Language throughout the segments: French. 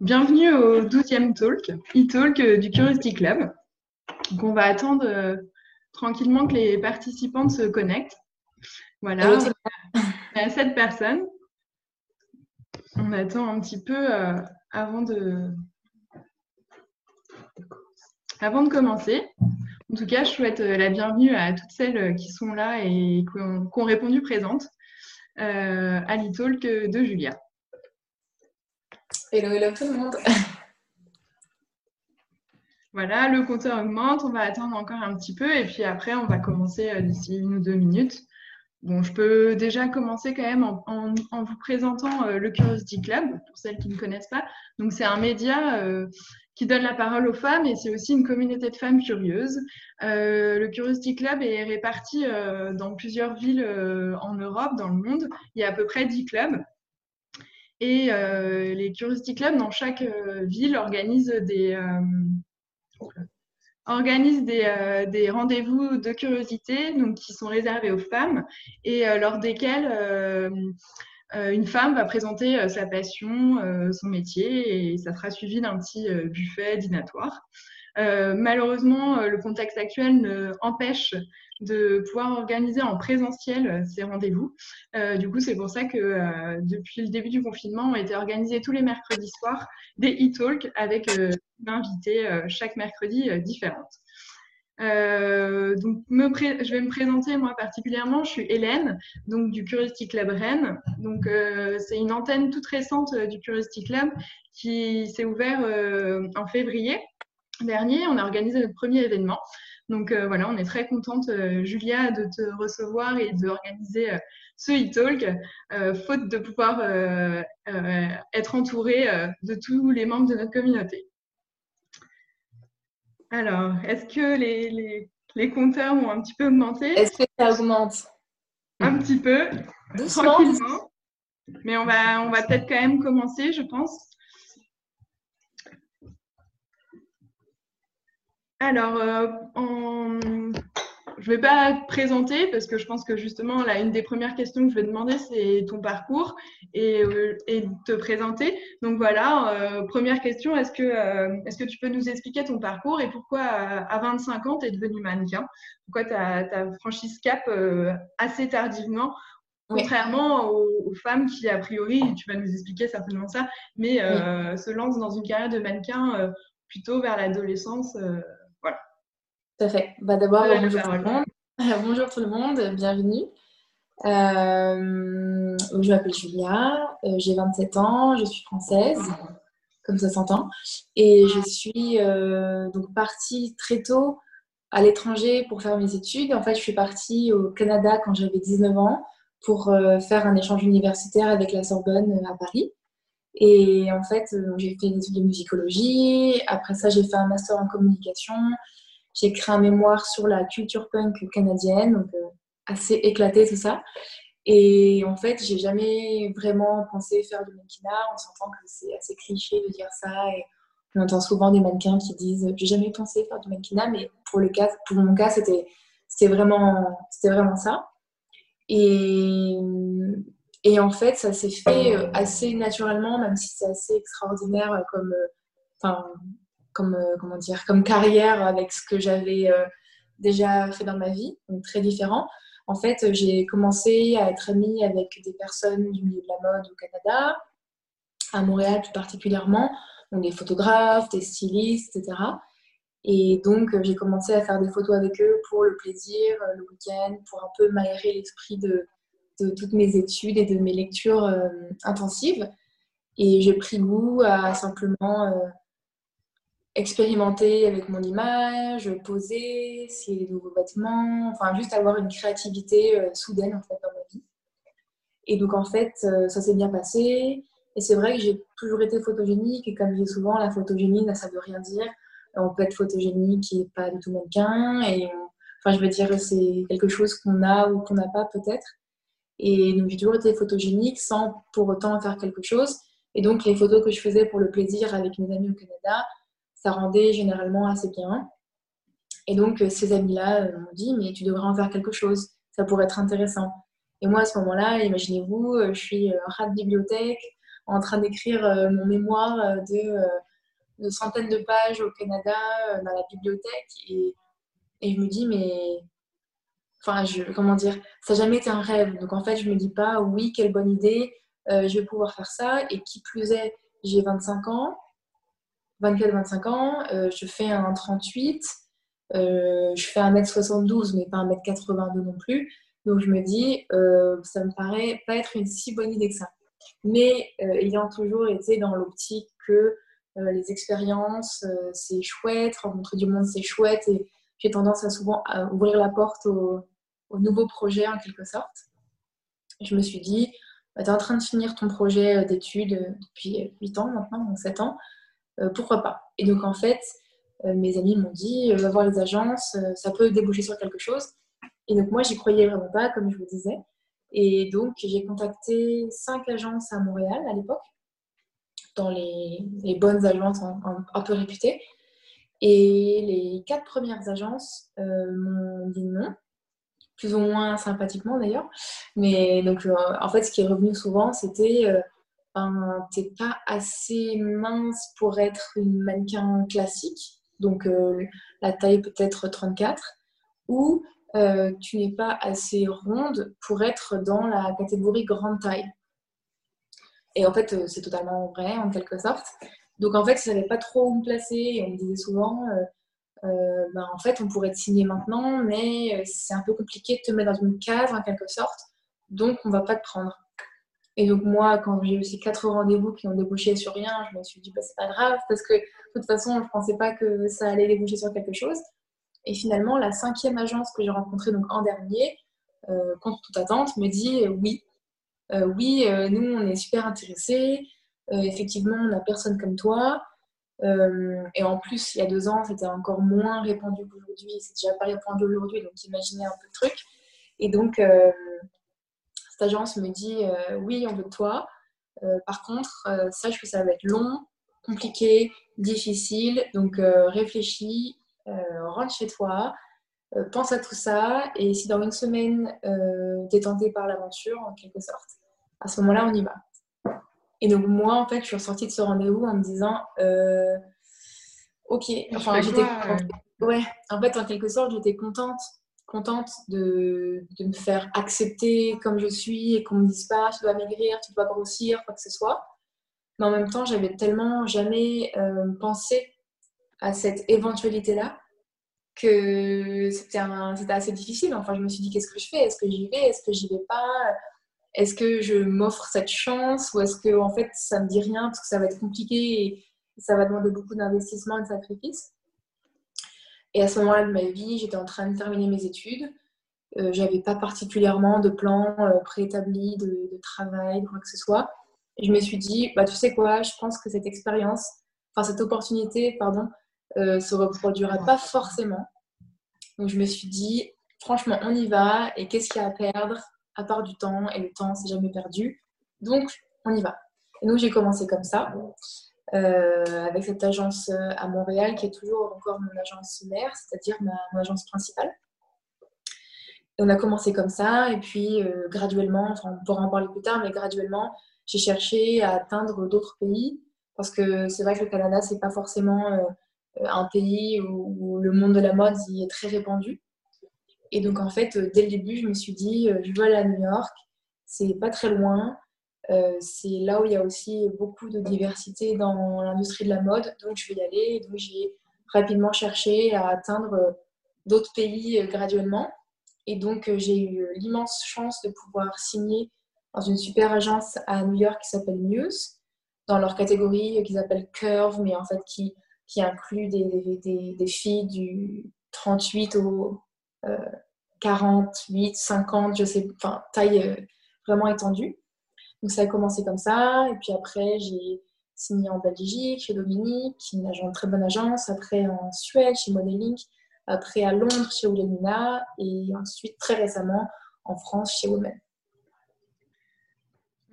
Bienvenue au 12e talk, e-talk euh, du Curiosity Club. Donc on va attendre euh, tranquillement que les participants se connectent. Voilà, il y a personnes. On attend un petit peu euh, avant, de... avant de commencer. En tout cas, je souhaite la bienvenue à toutes celles qui sont là et qui ont, répondu présentes à l'e-talk de Julia. Hello, hello tout le monde. Voilà, le compteur augmente, on va attendre encore un petit peu et puis après on va commencer euh, d'ici une ou deux minutes. Bon, je peux déjà commencer quand même en, vous présentant euh, le Curiosity Club, pour celles qui ne connaissent pas. Donc c'est un média euh, qui donne la parole aux femmes et c'est aussi une communauté de femmes curieuses. le Curiosity Club est réparti dans plusieurs villes en Europe, dans le monde. Il y a à peu près 10 clubs. Et euh, les Curiosity Club, dans chaque euh, ville, organisent des, euh, des, rendez-vous de curiosité donc, qui sont réservés aux femmes et lors desquels une femme va présenter sa passion, son métier et ça sera suivi d'un petit buffet dînatoire. malheureusement, le contexte actuel empêche de pouvoir organiser en présentiel euh, ces rendez-vous. Euh, du coup, c'est pour ça que euh, depuis le début du confinement, ont été organisés tous les mercredis soirs des e-talks avec une invitée chaque mercredi différente. donc, je vais me présenter moi particulièrement. Je suis Hélène, donc du Curiosity Club Rennes. Donc, c'est une antenne toute récente du Curiosity Club qui s'est ouvert en février dernier. On a organisé notre premier événement. Donc euh, voilà, on est très contente, euh, Julia, de te recevoir et d'organiser euh, ce e-talk, faute de pouvoir être entourée de tous les membres de notre communauté. Alors, est-ce que les, les, compteurs ont un petit peu augmenté? Est-ce que ça augmente? Un petit peu, Doucement. tranquillement. Mais on va, on va peut-être quand même commencer, je pense. Alors, euh, je ne vais pas te présenter parce que je pense que justement, là, une des premières questions que je vais demander, c'est ton parcours et, euh, te présenter. Donc voilà, euh, première question, est-ce que, tu peux nous expliquer ton parcours et pourquoi à, 25 ans, tu es devenu mannequin? Pourquoi tu as, franchi ce cap assez tardivement? Contrairement aux, femmes qui, a priori, tu vas nous expliquer certainement ça, mais se lancent dans une carrière de mannequin plutôt vers l'adolescence. Tout à fait. Bah, D'abord, bonjour, tout le monde. bonjour tout le monde, bienvenue. Euh, je m'appelle Julia, euh, j'ai 27 ans, je suis française, comme ça s'entend. Et je suis euh, donc partie très tôt à l'étranger pour faire mes études. En fait, je suis partie au Canada quand j'avais 19 ans pour faire un échange universitaire avec la Sorbonne à Paris. Et en fait, j'ai fait une étude de musicologie. Après ça, j'ai fait un master en communication. J'ai écrit un mémoire sur la culture punk canadienne, donc euh, assez éclaté tout ça. Et en fait, j'ai jamais vraiment pensé faire du mannequinat. On s'entend que c'est assez cliché de dire ça. Et on entend souvent des mannequins qui disent J'ai jamais pensé faire du mannequinat, mais pour, le cas, pour mon cas, c'était vraiment, vraiment ça. Et, et en fait, ça s'est fait euh, assez naturellement, même si c'est assez extraordinaire comme. Euh, enfin, comme, euh, comment dire, comme carrière avec ce que j'avais euh, déjà fait dans ma vie, donc très différent. En fait, j'ai commencé à être amie avec des personnes du milieu de la mode au Canada, à Montréal plus particulièrement, donc des photographes, des stylistes, etc. Et donc, j'ai commencé à faire des photos avec eux pour le plaisir, le week-end, pour un peu m'aérer l'esprit de, toutes mes études et de mes lectures euh, intensives. Et j'ai pris goût à simplement expérimenter avec mon image, poser, essayer des nouveaux vêtements, enfin juste avoir une créativité euh, soudaine en fait dans ma vie. Et donc en fait, euh, ça s'est bien passé. Et c'est vrai que j'ai toujours été photogénique et comme je dis souvent, la photogénie, ça veut rien dire. On peut être photogénique et pas du tout mannequin. Et enfin, je veux dire, c'est quelque chose qu'on a ou qu'on n'a pas peut-être. Et donc j'ai toujours été photogénique sans pour autant faire quelque chose. Et donc les photos que je faisais pour le plaisir avec mes amis au Canada, ça rendait généralement assez bien. Et donc, euh, ces amis-là euh, m'ont dit, mais tu devrais en faire quelque chose, ça pourrait être intéressant. Et moi, à ce moment-là, imaginez-vous, euh, je suis rat de bibliothèque, en train d'écrire mon mémoire de, centaines de pages au Canada, dans la bibliothèque. Et, et je me dis, mais enfin, je, comment dire, ça n'a jamais été un rêve. Donc en fait, je me dis pas, oui, quelle bonne idée, je vais pouvoir faire ça. Et qui plus est, j'ai 25 ans, 24-25 ans, je fais un 38. Euh, je fais 1m72, mais pas 1m82 non plus. Donc je me dis, euh, ça me paraît pas être une si bonne idée que ça. Mais euh, ayant toujours été dans l'optique que les expériences, c'est chouette, rencontrer du monde, c'est chouette, et j'ai tendance à souvent ouvrir la porte aux, nouveaux projets en quelque sorte. Je me suis dit, bah, tu es en train de finir ton projet d'études depuis 8 ans maintenant, donc 7 ans, pourquoi pas Et donc en fait, euh, mes amis m'ont dit euh, va voir les agences, euh, ça peut déboucher sur quelque chose. Et donc moi, j'y croyais vraiment pas, comme je vous disais. Et donc, j'ai contacté cinq agences à Montréal à l'époque, dans les, bonnes agences un, peu réputées. Et les quatre premières agences m'ont dit non, plus ou moins sympathiquement d'ailleurs. Mais donc, en fait, ce qui est revenu souvent, c'était ben, t'es pas assez mince pour être une mannequin classique donc euh, la taille peut-être 34, ou euh, tu n'es pas assez ronde pour être dans la catégorie grande taille. Et en fait, euh, c'est totalement vrai en quelque sorte. Donc en fait, je ne savais pas trop où me placer et on me disait souvent, ben, en fait, on pourrait te signer maintenant, mais c'est un peu compliqué de te mettre dans une case en quelque sorte, donc on va pas te prendre. Et donc moi, quand j'ai eu ces quatre rendez-vous qui ont débouché sur rien, je me suis dit, bah, c'est pas grave, parce que de toute façon, je pensais pas que ça allait déboucher sur quelque chose. Et finalement, la cinquième agence que j'ai rencontrée donc en dernier, euh, contre toute attente, me dit euh, oui. Euh, oui, nous, on est super intéressés. effectivement, on n'a personne comme toi. et en plus, il y a deux ans, c'était encore moins répandu qu'aujourd'hui. C'est déjà pas répandu aujourd'hui, donc imaginez un peu le truc. Et donc, cette agence me dit euh, oui, on veut de toi. Euh, par contre, euh, sache que ça va être long, compliqué, difficile. Donc réfléchis, rentre chez toi, pense à tout ça. Et si dans une semaine, tu es tenté par l'aventure, en quelque sorte, à ce moment-là, on y va. Et donc moi, en fait, je suis ressortie de ce rendez-vous en me disant, ok, enfin, j'étais, ouais, en fait, en quelque sorte, j'étais contente contente de, me faire accepter comme je suis et qu'on me dise pas tu dois maigrir, tu dois grossir, quoi que ce soit. Mais en même temps, j'avais tellement jamais euh, pensé à cette éventualité-là que c'était assez difficile. Enfin, je me suis dit qu'est-ce que je fais? Est-ce que j'y vais? Est-ce que j'y vais pas? Est-ce que je m'offre cette chance ou est-ce que en fait ça me dit rien parce que ça va être compliqué et ça va demander beaucoup d'investissement et de sacrifices? Et à ce moment-là de ma vie, j'étais en train de terminer mes études. Euh, j'avais pas particulièrement de plan euh, préétabli de, travail, quoi que ce soit. Et je me suis dit, bah, tu sais quoi, je pense que cette expérience, enfin cette opportunité, pardon, euh, se reproduira pas forcément. Donc je me suis dit, franchement, on y va. Et qu'est-ce qu'il y a à perdre à part du temps Et le temps, c'est jamais perdu. Donc, on y va. Et donc, j'ai commencé comme ça. Euh, avec cette agence euh, à Montréal qui est toujours encore mon agence mère, c'est-à-dire mon agence principale. on a commencé comme ça, et puis euh, graduellement, enfin on pourra en parler plus tard, mais graduellement, j'ai cherché à atteindre d'autres pays, parce que c'est vrai que le Canada, c'est pas forcément un pays où, le monde de la mode y est très répandu. Et donc en fait, dès le début, je me suis dit, je veux aller à New York, c'est pas très loin, euh, c'est là où il y a aussi beaucoup de diversité dans l'industrie de la mode, donc je vais y aller. Donc j'ai rapidement cherché à atteindre d'autres pays euh, graduellement. Et donc euh, j'ai eu l'immense chance de pouvoir signer dans une super agence à New York qui s'appelle Muse, dans leur catégorie qu'ils appellent Curve, mais en fait qui, qui inclut des, des, filles du 38 au 48, 50, je sais, enfin taille vraiment étendue. Donc ça a commencé comme ça. Et puis après, j'ai signé en Belgique, chez Dominique, une, très bonne agence. Après en Suède, chez Modeling. Après à Londres, chez Oulemina. Et ensuite, très récemment, en France, chez Women.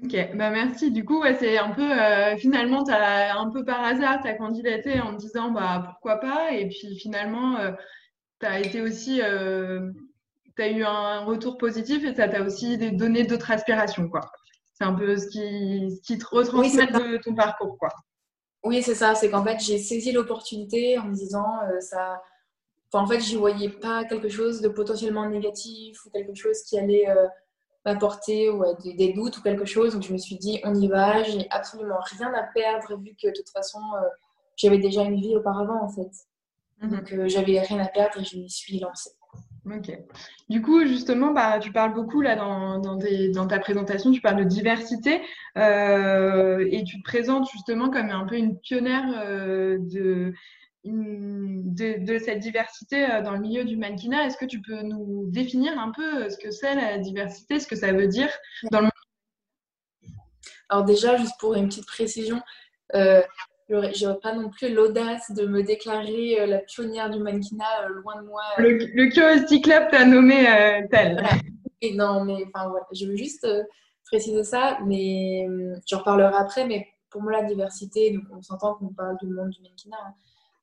Ok, bah merci. Du coup, c'est un peu, euh, finalement, as, un peu par hasard, tu as candidaté en disant bah, pourquoi pas. Et puis finalement, euh, tu as été aussi, euh, eu un retour positif et ça t'a aussi donné d'autres aspirations. quoi. C'est un peu ce qui, ce qui te retransmet de ton parcours, quoi. Oui, c'est ça. C'est qu'en fait, j'ai saisi l'opportunité en me disant, ça... Enfin, en fait, j'y voyais pas quelque chose de potentiellement négatif ou quelque chose qui allait m'apporter ouais, des, doutes ou quelque chose. Donc je me suis dit, on y va, j'ai absolument rien à perdre vu que de toute façon, euh, j'avais déjà une vie auparavant en fait. Mhm. Donc euh, j'avais rien à perdre et je m'y suis lancée. Ok. Du coup, justement, bah, tu parles beaucoup là dans, ta présentation, tu parles de diversité euh, et tu te présentes justement comme un peu une pionnière de, de, cette diversité euh, dans le milieu du mannequinat. Est-ce que tu peux nous définir un peu euh, ce que c'est la diversité, ce que ça veut dire dans le Alors déjà, juste pour une petite précision, euh, je n'aurais pas non plus l'audace de me déclarer euh, la pionnière du mannequinat loin de moi. Le, le Curiosity Club t'a nommé tel. Et non, mais enfin, voilà, je veux juste préciser ça, mais j'en reparlerai après. Mais pour moi, la diversité, donc on s'entend qu'on parle du monde du mannequinat. Hein,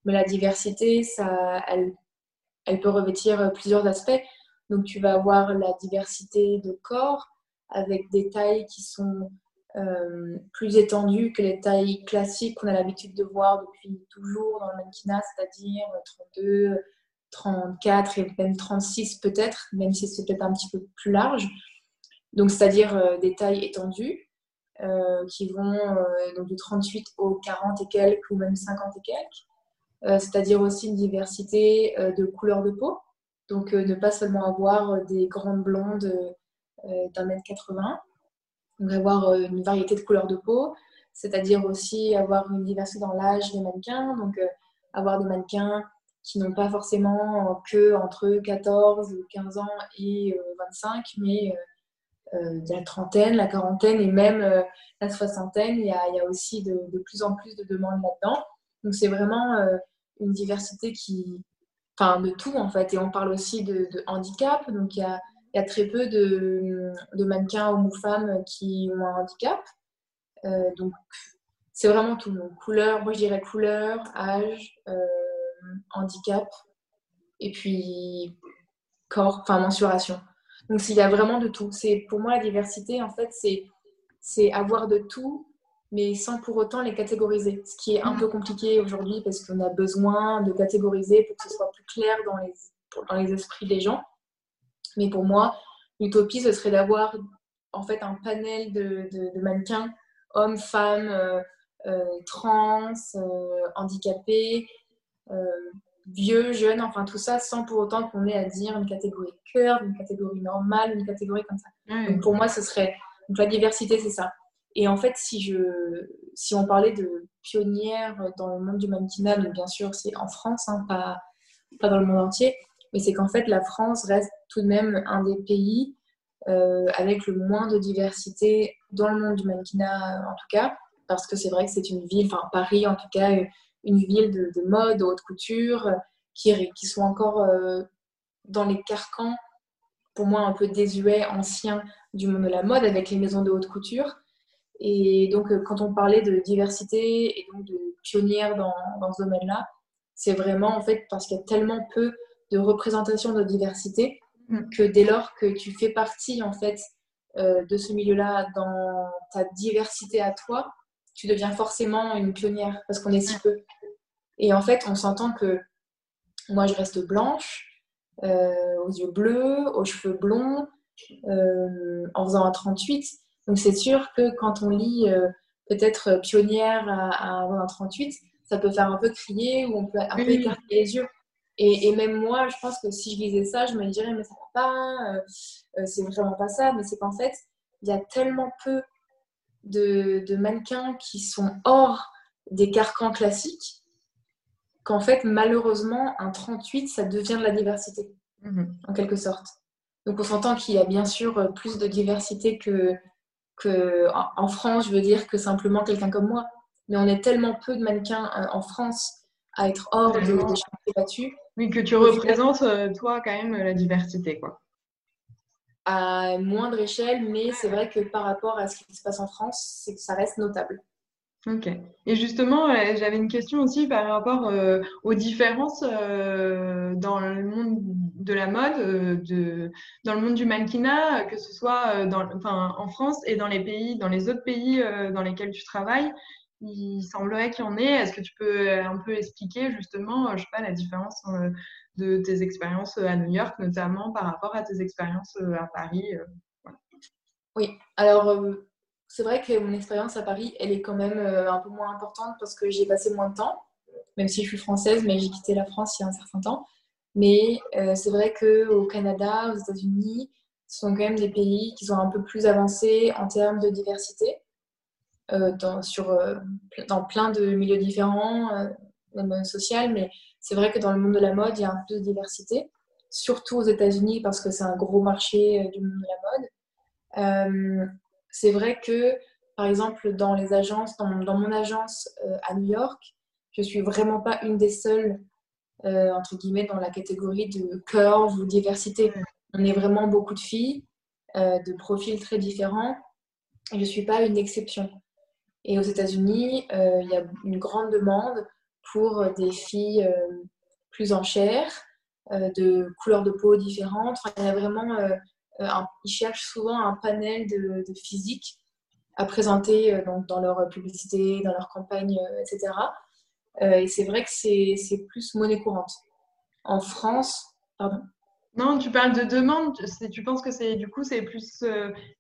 mais la diversité, ça, elle, elle peut revêtir plusieurs aspects. Donc, tu vas avoir la diversité de corps avec des tailles qui sont euh, plus étendues que les tailles classiques qu'on a l'habitude de voir depuis toujours dans le mannequinat, c'est-à-dire 32, 34 et même 36 peut-être, même si c'est peut-être un petit peu plus large. Donc, c'est-à-dire euh, des tailles étendues euh, qui vont donc du 38 au 40 et quelques ou même 50 et quelques. C'est-à-dire aussi une diversité de couleurs de peau. Donc, ne pas seulement avoir des grandes blondes d'un mètre 80, donc avoir une variété de couleurs de peau, c'est-à-dire aussi avoir une diversité dans l'âge des mannequins, donc avoir des mannequins qui n'ont pas forcément que entre 14, 15 ans et 25, mais la trentaine, la quarantaine et même la soixantaine, il y, a, aussi de, de, plus en plus de demandes là-dedans. Donc c'est vraiment euh, une diversité qui, enfin de tout en fait. Et on parle aussi de, handicap. Donc il y a, y a, très peu de, de, mannequins hommes ou femmes qui ont un handicap. Euh, donc c'est vraiment tout. Donc, couleur, moi je dirais couleur, âge, euh, handicap et puis corps, enfin mensuration. Donc il y a vraiment de tout. C'est pour moi la diversité en fait c'est c'est avoir de tout mais sans pour autant les catégoriser. Ce qui est un peu compliqué aujourd'hui parce qu'on a besoin de catégoriser pour que ce soit plus clair dans les, dans les esprits des gens. Mais pour moi, l'utopie, ce serait d'avoir en fait un panel de, de, mannequins, hommes, femmes, euh, euh, trans, euh, handicapés, vieux, jeunes, enfin tout ça, sans pour autant qu'on ait à dire une catégorie cœur, une catégorie normale, une catégorie comme ça. Donc pour moi, ce serait. Donc la diversité, c'est ça. Et en fait, si, je, si on parlait de pionnière dans le monde du mannequinat, donc bien sûr, c'est en France, hein, pas, pas dans le monde entier, mais c'est qu'en fait, la France reste tout de même un des pays euh, avec le moins de diversité dans le monde du mannequinat, en tout cas, parce que c'est vrai que c'est une ville, enfin Paris en tout cas, une ville de, mode, de haute couture, qui, qui sont encore euh, dans les carcans, pour moi un peu désuets, anciens du monde de la mode, avec les maisons de haute couture. Et donc, euh, quand on parlait de diversité et donc de pionnière dans, dans ce domaine-là, c'est vraiment en fait parce qu'il y a tellement peu de représentation de diversité mm. que dès lors que tu fais partie en fait euh, de ce milieu-là dans ta diversité à toi, tu deviens forcément une pionnière parce qu'on est si peu. Et en fait, on s'entend que moi, je reste blanche, euh, aux yeux bleus, aux cheveux blonds, en faisant un 38 donc c'est sûr que quand on lit euh, peut-être euh, pionnière à, à 38, ça peut faire un peu crier ou on peut un peu écarter les yeux. Et, même moi, je pense que si je lisais ça, je me dirais, mais ça va pas, euh, c'est vraiment pas ça. Mais c'est qu'en fait, il y a tellement peu de, mannequins qui sont hors des carcans classiques qu'en fait, malheureusement, un 38, ça devient de la diversité, mmh en quelque sorte. Donc on s'entend qu'il y a bien sûr plus de diversité que, que en France, je veux dire que simplement quelqu'un comme moi. Mais on est tellement peu de mannequins euh, en France à être hors des, des chantiers battus. Oui, que tu représentes, euh, toi, quand même, la diversité, quoi. À moindre échelle, mais c'est vrai que par rapport à ce qui se passe en France, c'est que ça reste notable. Ok. Et justement, j'avais une question aussi par rapport euh, aux différences euh, dans le monde de la mode, euh, de, dans le monde du mannequinat, que ce soit dans, enfin, en France et dans les pays, dans les autres pays dans lesquels tu travailles. Il semblerait qu'il y en ait. Est-ce que tu peux un peu expliquer justement, je sais pas, la différence de tes expériences à New York, notamment par rapport à tes expériences à Paris Oui. Alors c'est vrai que mon expérience à Paris, elle est quand même euh, un peu moins importante parce que j'ai passé moins de temps, même si je suis française, mais j'ai quitté la France il y a un certain temps. Mais euh, c'est vrai qu'au Canada, aux États-Unis, ce sont quand même des pays qui sont un peu plus avancés en termes de diversité, euh, dans, sur, dans plein de milieux différents, même social, mais c'est vrai que dans le monde de la mode, il y a un peu de diversité, surtout aux États-Unis parce que c'est un gros marché du monde de la mode c'est vrai que, par exemple, dans les agences, dans, mon agence euh, à New York, je suis vraiment pas une des seules, euh, entre guillemets, dans la catégorie de curve ou diversité. On est vraiment beaucoup de filles, euh, de profils très différents, et je ne suis pas une exception. Et aux États-Unis, il y a une grande demande pour des filles plus en chair, de couleurs de peau différentes. y a vraiment euh, ils cherchent souvent un panel de, physique à présenter euh, donc, dans leur publicité, dans leur campagne, euh, etc. et c'est vrai que c'est plus monnaie courante. En France, pardon. Non, tu parles de demande. Tu penses que c'est du coup c'est plus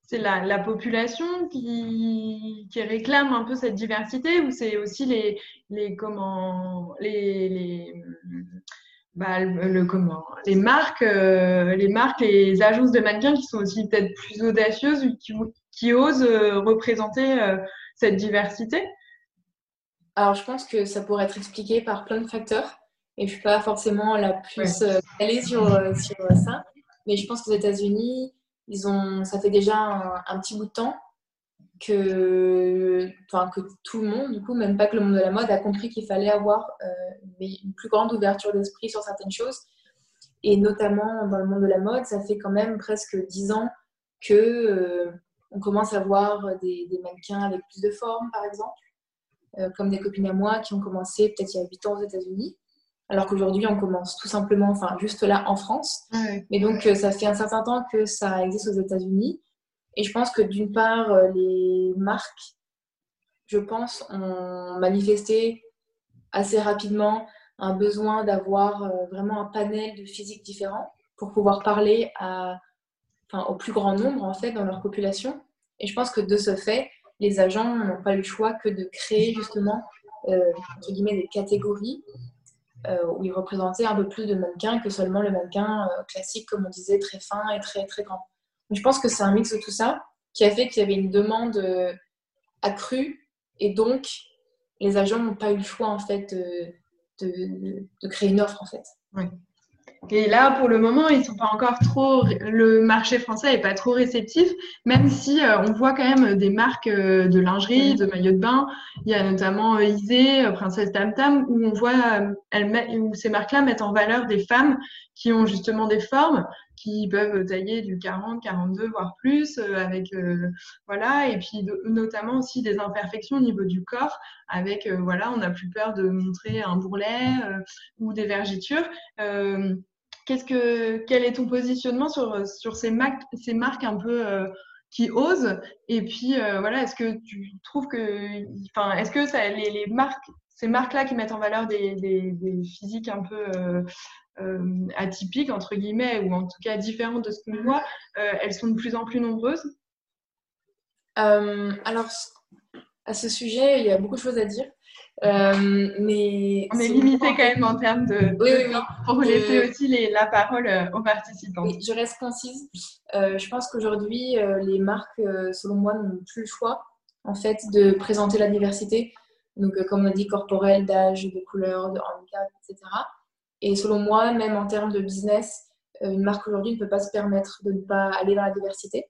c'est la, la, population qui, réclame un peu cette diversité ou c'est aussi les les comment les, les bah, comment les marques, euh, les marques, les agences de mannequins qui sont aussi peut-être plus audacieuses, qui, qui osent euh, représenter euh, cette diversité? Alors, je pense que ça pourrait être expliqué par plein de facteurs, et je suis pas forcément la plus allée sur, sur ça, mais je pense qu'aux États-Unis, ils ont, ça fait déjà un petit bout de temps que, enfin, que tout le monde, du coup, même pas que le monde de la mode, a compris qu'il fallait avoir euh, une plus grande ouverture d'esprit sur certaines choses. Et notamment dans le monde de la mode, ça fait quand même presque dix ans que euh, on commence à voir des, mannequins avec plus de forme, par exemple, euh, comme des copines à moi qui ont commencé peut-être il y a huit ans aux États-Unis, alors qu'aujourd'hui on commence tout simplement, enfin juste là en France. Mais donc ça fait un certain temps que ça existe aux États-Unis. Et je pense que d'une part, euh, les marques, je pense, ont manifesté assez rapidement un besoin d'avoir euh, vraiment un panel de physiques différents pour pouvoir parler à, enfin, au plus grand nombre en fait dans leur population. Et je pense que de ce fait, les agents n'ont pas le choix que de créer justement euh, entre guillemets des catégories où ils représentaient un peu plus de mannequins que seulement le mannequin classique, comme on disait, très fin et très très grand je pense que c'est un mix de tout ça qui a fait qu'il y avait une demande euh, accrue et donc les agents n'ont pas eu le choix en fait de, de, créer une offre en fait. Oui. Et là, pour le moment, ils sont pas encore trop. Le marché français est pas trop réceptif, même si euh, on voit quand même des marques euh, de lingerie, de maillots de bain. Il y a notamment Isée, Princesse Tam Tam, où on voit, elles où ces marques-là mettent en valeur des femmes qui ont justement des formes qui peuvent tailler du 40, 42, voire plus, euh, avec euh, voilà, et puis notamment aussi des imperfections au niveau du corps, avec euh, voilà, on n'a plus peur de montrer un bourrelet ou des vergitures. Qu'est-ce que, quel est ton positionnement sur, sur ces, marques, ces marques un peu qui osent? Et puis voilà, est-ce que tu trouves que, enfin, est-ce que ça, les, marques ces marques-là qui mettent en valeur des, physiques un peu atypiques, entre guillemets, ou en tout cas différentes de ce qu'on voit, euh, elles sont de plus en plus nombreuses euh, Alors, à ce sujet, il y a beaucoup de choses à dire. mais on est limité quand même en termes de, oui, pour laisser aussi les, la parole aux participants. Oui, je reste concise. je pense qu'aujourd'hui, les marques, selon moi, n'ont plus le choix en fait de présenter la diversité. Donc, comme on a dit, corporelle, d'âge, de couleur, de handicap, etc. Et selon moi, même en termes de business, euh, une marque aujourd'hui ne peut pas se permettre de ne pas aller dans la diversité.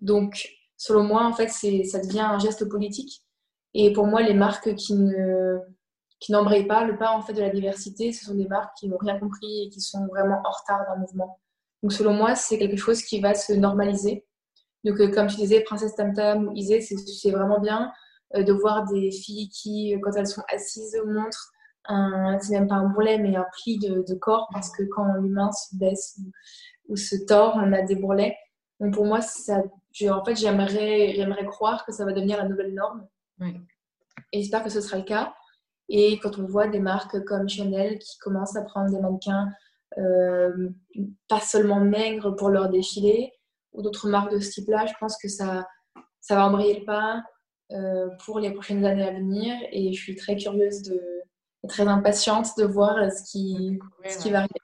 Donc, selon moi, en fait, ça devient un geste politique. Et pour moi, les marques qui ne qui n'embrayent pas le pas en fait de la diversité, ce sont des marques qui n'ont rien compris et qui sont vraiment en retard d'un mouvement. Donc, selon moi, c'est quelque chose qui va se normaliser. Donc, euh, comme tu disais, Princesse Tam Tam ou Isée, c'est vraiment bien de voir des filles qui, quand elles sont assises, montrent un, c'est même pas un bourrelet, mais un pli de, corps, parce que quand l'humain se baisse ou, se tord, on a des bourrelets. Donc pour moi, ça, en fait, j'aimerais, j'aimerais croire que ça va devenir la nouvelle norme. Et j'espère que ce sera le cas. Et quand on voit des marques comme Chanel qui commencent à prendre des mannequins euh, pas seulement maigres pour leur défilé, ou d'autres marques de ce type-là, je pense que ça, ça va embrayer le pas euh, pour les prochaines années à venir. Et je suis très curieuse de, très impatiente de voir ce qui, ce qui va arriver.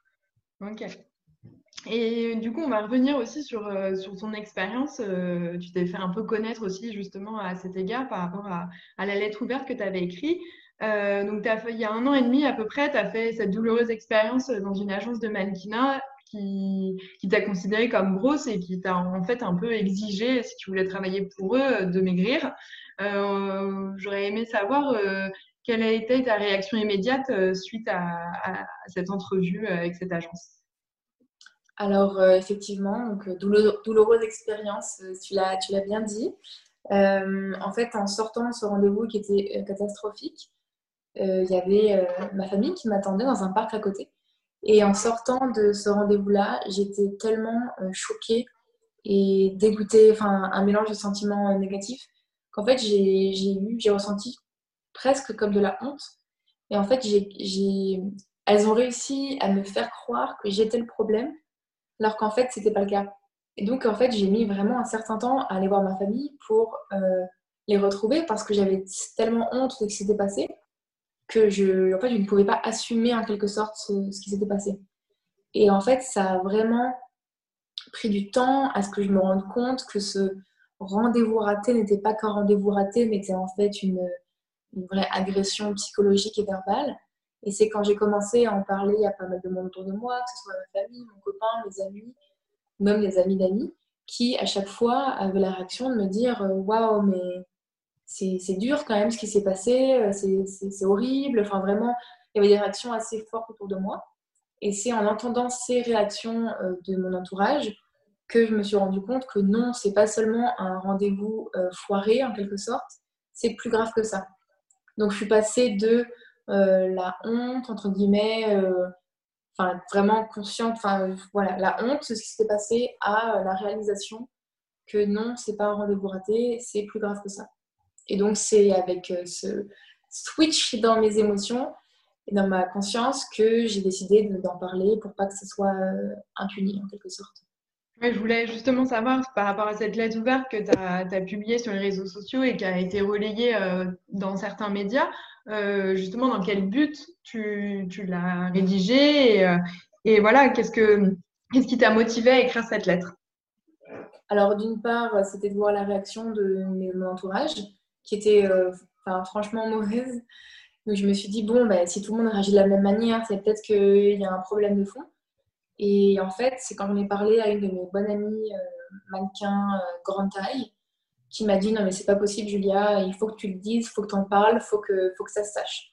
Ok. Et du coup, on va revenir aussi sur, euh, sur ton expérience. Euh, tu t'es fait un peu connaître aussi justement à cet égard par rapport à, à la lettre ouverte que tu avais écrite. Euh, donc, as fait, il y a un an et demi à peu près, tu as fait cette douloureuse expérience dans une agence de mannequinat qui, qui t'a considéré comme grosse et qui t'a en fait un peu exigé, si tu voulais travailler pour eux, de maigrir. J'aurais aimé savoir quelle a été ta réaction immédiate suite à cette entrevue avec cette agence? Alors, euh, effectivement, donc, euh, douloureuse expérience, euh, tu l'as, tu l'as bien dit. en fait, en sortant de ce rendez-vous qui était catastrophique, il y avait ma famille qui m'attendait dans un parc à côté. Et en sortant de ce rendez-vous-là, j'étais tellement choquée et dégoûtée, enfin un mélange de sentiments négatifs, qu'en fait j'ai, eu, j'ai ressenti presque comme de la honte. Et en fait, j'ai, elles ont réussi à me faire croire que j'étais le problème alors qu'en fait, c'était pas le cas. Et donc, en fait, j'ai mis vraiment un certain temps à aller voir ma famille pour euh, les retrouver parce que j'avais tellement honte de ce qui s'était passé que je, en fait, je ne pouvais pas assumer en quelque sorte ce, qui s'était passé. Et en fait, ça a vraiment pris du temps à ce que je me rende compte que ce rendez-vous raté n'était pas qu'un rendez-vous raté, mais que c'était en fait une, une vraie agression psychologique et verbale. Et c'est quand j'ai commencé à en parler à pas mal de monde autour de moi, que ce soit ma famille, mon copain, mes amis, même les amis d'amis, qui à chaque fois avaient la réaction de me dire euh, Waouh, mais c'est dur quand même ce qui s'est passé, euh, c'est horrible. Enfin, vraiment, il y avait des réactions assez fortes autour de moi. Et c'est en entendant ces réactions euh, de mon entourage que je me suis rendu compte que non, c'est pas seulement un rendez-vous foiré en quelque sorte, c'est plus grave que ça. Donc je suis passée de euh, la honte, entre guillemets, euh, enfin vraiment consciente, enfin voilà, la honte, ce qui s'est passé, à euh, la réalisation que non, c'est pas un rendez-vous raté, c'est plus grave que ça. Et donc c'est avec ce switch dans mes émotions et dans ma conscience que j'ai décidé d'en parler pour pas que ce soit impuni en quelque sorte. Je voulais justement savoir par rapport à cette lettre ouverte que tu as, publiée sur les réseaux sociaux et qui a été relayée dans certains médias. Euh, justement dans quel but tu, l'as rédigé et, euh, voilà, qu'est-ce, que, qu'est-ce qui t'a motivé à écrire cette lettre? Alors d'une part, c'était de voir la réaction de mon entourage qui était euh, franchement mauvaise. Donc je me suis dit, bon, bah, si tout le monde réagit de la même manière, c'est peut-être qu'il y a un problème de fond. Et en fait, c'est quand j'en ai parlé à une de mes bonnes amies mannequin grande taille, qui m'a dit non mais c'est pas possible Julia, il faut que tu le dises, il faut que tu en parles, il faut que, faut que ça se sache.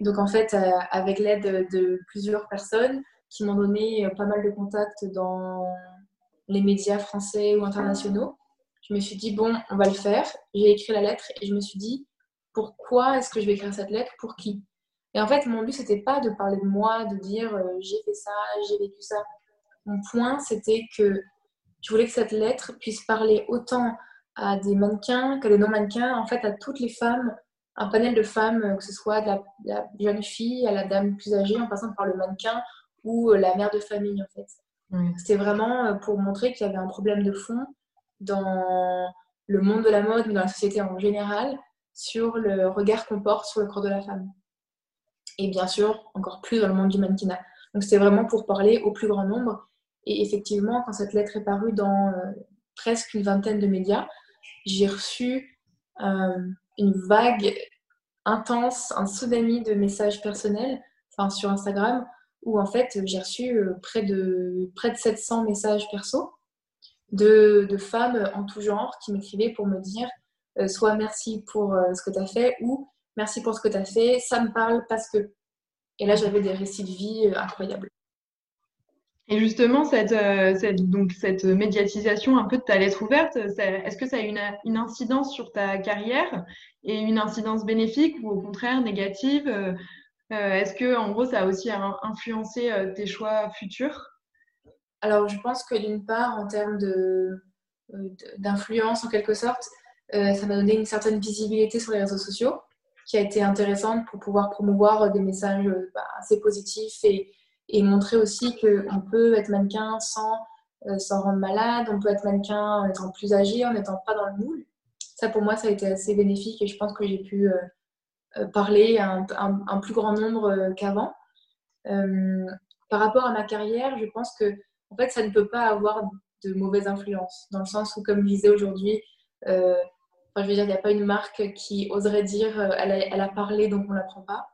donc en fait, euh, avec l'aide de plusieurs personnes qui m'ont donné euh, pas mal de contacts dans les médias français ou internationaux, je me suis dit bon, on va le faire. J'ai écrit la lettre et je me suis dit pourquoi est-ce que je vais écrire cette lettre? Pour qui? Et en fait, mon but c'était pas de parler de moi, de dire euh, j'ai fait ça, j'ai vécu ça. Mon point c'était que je voulais que cette lettre puisse parler autant à des mannequins que des non-mannequins, en fait à toutes les femmes, un panel de femmes, que ce soit de la, jeune fille à la dame plus âgée, en passant par le mannequin ou euh, la mère de famille en fait. C'était vraiment euh, pour montrer qu'il y avait un problème de fond dans le monde de la mode, mais dans la société en général, sur le regard qu'on porte sur le corps de la femme. Et bien sûr, encore plus dans le monde du mannequinat. Donc c'était vraiment pour parler au plus grand nombre. Et effectivement, quand cette lettre est parue dans euh, presque une vingtaine de médias, j'ai reçu euh, une vague intense, un tsunami de messages personnels enfin, sur Instagram où en fait j'ai reçu euh, près de, près de 700 messages perso de, de femmes en tout genre qui m'écrivaient pour me dire soit merci pour ce que tu as fait ou merci pour ce que tu as fait, ça me parle parce que. Et là j'avais des récits de vie incroyables. Et justement, cette, donc, cette médiatisation un peu de ta lettre ouverte, est-ce que ça a une, une incidence sur ta carrière et une incidence bénéfique ou au contraire négative Est-ce que, en gros, ça a aussi influencé tes choix futurs? Alors, je pense que d'une part, en termes d'influence en quelque sorte, euh, ça m'a donné une certaine visibilité sur les réseaux sociaux qui a été intéressante pour pouvoir promouvoir des messages euh, bah, assez positifs et, montrer aussi qu'on peut être mannequin sans euh, rendre malade, on peut être mannequin en étant plus âgé, en n'étant pas dans le moule. Ça, pour moi, ça a été assez bénéfique et je pense que j'ai pu parler à un, plus grand nombre qu'avant. par rapport à ma carrière, je pense que en fait, ça ne peut pas avoir de mauvaise influence, dans le sens où, comme je disais aujourd'hui, euh, enfin, je veux dire, il n'y a pas une marque qui oserait dire euh, elle, a, elle, a, parlé donc on ne la prend pas.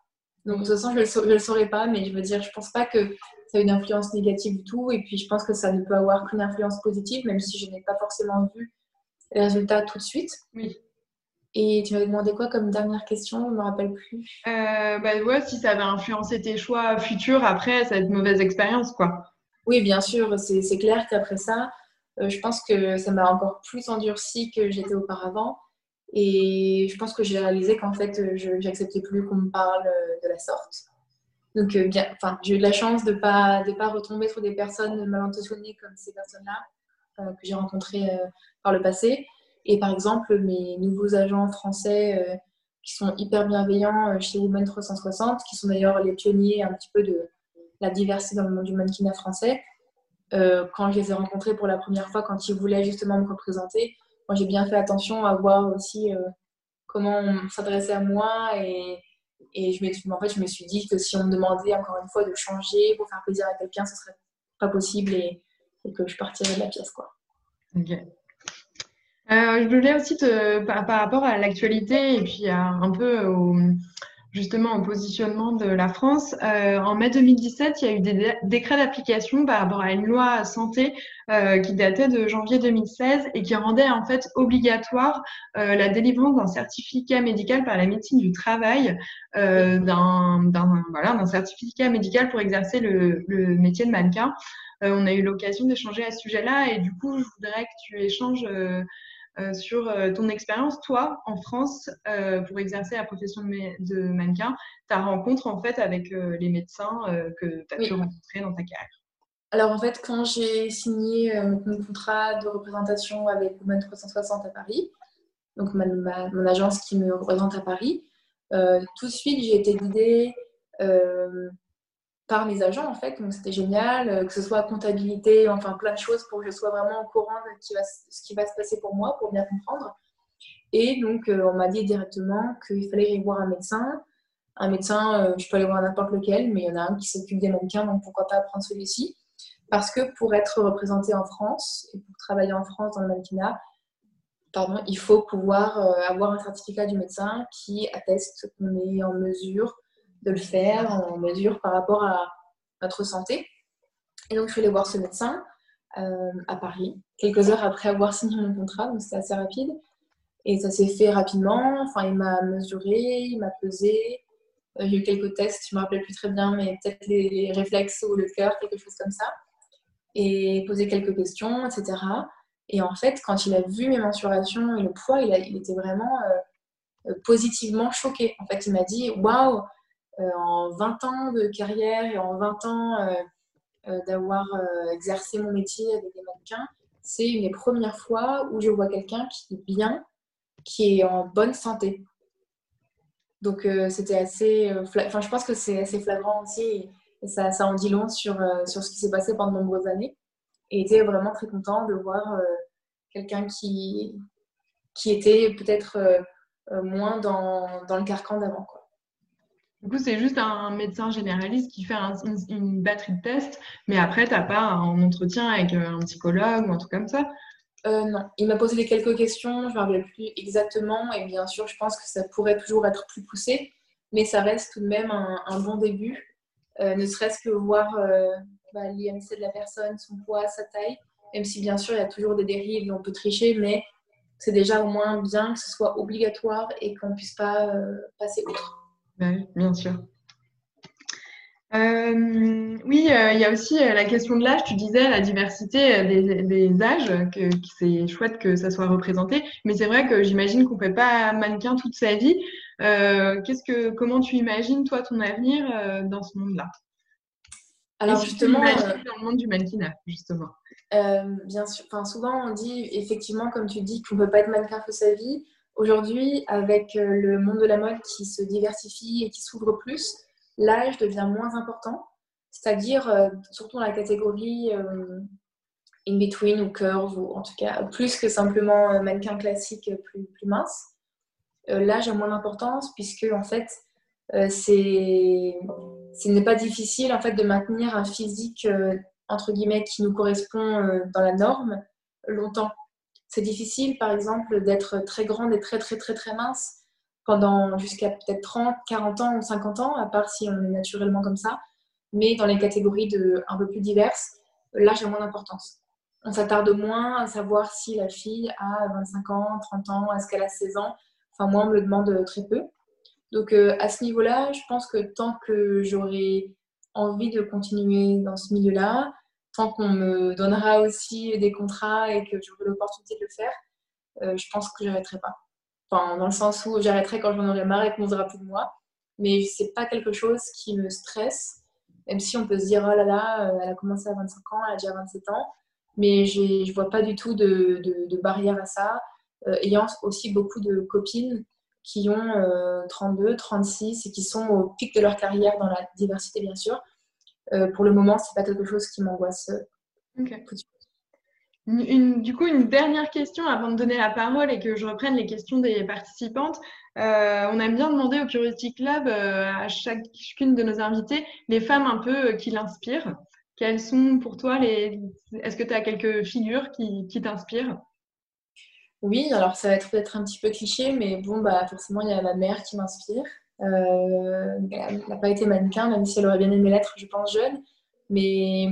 Donc, de toute façon, je ne le, saurais pas, mais je veux dire, je ne pense pas que ça a une influence négative du tout. Et puis, je pense que ça ne peut avoir qu'une influence positive, même si je n'ai pas forcément vu les résultats tout de suite. Oui. Et tu m'avais demandé quoi comme dernière question? Je ne me rappelle plus. Euh, bah ouais, si ça avait influencé tes choix futurs après cette mauvaise expérience, quoi. Oui, bien sûr, c'est clair qu'après ça, euh, je pense que ça m'a encore plus endurci que j'étais auparavant. Et je pense que j'ai réalisé qu'en fait, je n'acceptais plus qu'on me parle euh, de la sorte. Donc, euh, bien, enfin, j'ai eu de la chance de ne pas, de pas retomber sur des personnes mal intentionnées comme ces personnes-là que j'ai rencontrées par le passé. Et par exemple, mes nouveaux agents français qui sont hyper bienveillants chez Women 360, qui sont d'ailleurs les pionniers un petit peu de, la diversité dans le monde du mannequinat français. Euh, quand je les ai rencontrés pour la première fois, quand ils voulaient justement me représenter, moi j'ai bien fait attention à voir aussi euh, comment on s'adressait à moi et, et je, en fait, je me suis dit que si on me demandait encore une fois de changer pour faire plaisir à quelqu'un, ce serait pas possible et, que je partirais de la pièce. Quoi. Euh, je voulais aussi par, par rapport à l'actualité et puis un peu au, justement au positionnement de la France. Euh, en mai 2017, il y a eu des décrets d'application par rapport à une loi santé euh, qui datait de janvier 2016 et qui rendait en fait obligatoire euh, la délivrance d'un certificat médical par la médecine du travail, d'un certificat médical pour exercer le, le métier de mannequin. On a eu l'occasion d'échanger à ce sujet-là et du coup, je voudrais que tu échanges sur euh, ton expérience, toi, en France, euh, pour exercer la profession de, mannequin, ta rencontre en fait avec les médecins que tu as pu rencontrer dans ta carrière? Alors en fait, quand j'ai signé mon contrat de représentation avec Women 360 à Paris, donc mon agence qui me représente à Paris, tout de suite j'ai été guidée par mes agents en fait, donc c'était génial, euh, que ce soit comptabilité, enfin plein de choses pour que je sois vraiment au courant de ce qui va se passer pour moi, pour bien comprendre. Et donc euh, on m'a dit directement qu'il fallait y voir un médecin. Un médecin, euh, je peux aller voir n'importe lequel, mais il y en a un qui s'occupe des mannequins, donc pourquoi pas prendre celui-ci? Parce que pour être représenté en France et pour travailler en France dans le mannequinat, pardon, il faut pouvoir avoir un certificat du médecin qui atteste qu'on est en mesure de le faire en mesure par rapport à notre santé. Et donc, je suis allée voir ce médecin euh, à Paris, quelques heures après avoir signé mon contrat, donc c'était assez rapide. Et ça s'est fait rapidement. Enfin, il m'a mesuré, il m'a pesé. Euh, j'ai eu quelques tests, je ne me rappelle plus très bien, mais peut-être les, réflexes ou le cœur, quelque chose comme ça. Et posé quelques questions, etc. Et en fait, quand il a vu mes mensurations et le poids, il, était vraiment euh, positivement choqué. En fait, il m'a dit Waouh, euh, en 20 ans de carrière et en 20 ans euh, euh, d'avoir exercé mon métier avec des mannequins, c'est une des premières fois où je vois quelqu'un qui est bien, qui est en bonne santé. Donc c'était assez, enfin je pense que c'est assez flagrant aussi et, ça, ça, en dit long sur, sur ce qui s'est passé pendant de nombreuses années. Et était vraiment très content de voir quelqu'un qui, qui était peut-être moins dans, dans, le carcan d'avant. Du coup, c'est juste un médecin généraliste qui fait une, batterie de tests, mais après, tu n'as pas un entretien avec euh, un psychologue ou un truc comme ça. Euh, Non, il m'a posé quelques questions, je ne me rappelle plus exactement, et bien sûr, je pense que ça pourrait toujours être plus poussé, mais ça reste tout de même un, bon début, euh, ne serait-ce que voir bah, l'IMC de la personne, son poids, sa taille, même si bien sûr, il y a toujours des dérives et on peut tricher, mais c'est déjà au moins bien que ce soit obligatoire et qu'on ne puisse pas passer outre. Oui, bien sûr. oui, il y a aussi la question de l'âge. Tu disais la diversité des, âges, que, c'est chouette que ça soit représenté. Mais c'est vrai que j'imagine qu'on ne fait pas mannequin toute sa vie. qu'est-ce que, comment tu imagines, toi, ton avenir dans ce monde-là? Alors justement, euh, dans le monde du mannequinat, justement? Euh, bien sûr, enfin, souvent on dit effectivement, comme tu dis, qu'on ne peut pas être mannequin toute sa vie. Aujourd'hui, avec euh, le monde de la mode qui se diversifie et qui s'ouvre plus, l'âge devient moins important. C'est-à-dire, surtout dans la catégorie in between ou curve, ou en tout cas plus que simplement mannequin classique plus, mince. l'âge a moins d'importance puisque en fait, c'est ce n'est pas difficile en fait de maintenir un physique euh, entre guillemets qui nous correspond euh, dans la norme longtemps. C'est difficile par exemple d'être très grande et très très très très mince pendant jusqu'à peut-être 30, 40 ans ou 50 ans, à part si on est naturellement comme ça. Mais dans les catégories de, un peu plus diverses, l'âge a moins d'importance. On s'attarde moins à savoir si la fille a 25 ans, 30 ans, est-ce qu'elle a 16 ans. Enfin, moi, on me le demande très peu. Donc euh, à ce niveau-là, je pense que tant que j'aurai envie de continuer dans ce milieu-là, tant qu'on me donnera aussi des contrats et que j'aurai l'opportunité de le faire, euh, je pense que je n'arrêterai pas. Enfin, dans le sens où j'arrêterai quand j'en aurai marre et qu'on ne plus de moi. Mais ce n'est pas quelque chose qui me stresse, même si on peut se dire, oh là là, euh, elle a commencé à 25 ans, elle a déjà 27 ans. Mais je ne vois pas du tout de, barrière à ça. ayant aussi beaucoup de copines qui ont 32, euh, 36 et qui sont au pic de leur carrière dans la diversité, bien sûr. Euh, pour le moment, c'est pas quelque chose qui m'angoisse euh, Une, du coup, une dernière question avant de donner la parole et que je reprenne les questions des participantes. on aime bien demander au Curiosity Club à chacune de nos invités les femmes un peu qui l'inspirent. Quelles sont pour toi les. Est-ce que tu as quelques figures qui, qui t'inspirent? Oui, alors ça va être peut-être un petit peu cliché, mais bon, bah, forcément, il y a ma mère qui m'inspire. Euh, elle n'a pas été mannequin, même si elle aurait bien aimé l'être, je pense, jeune. Mais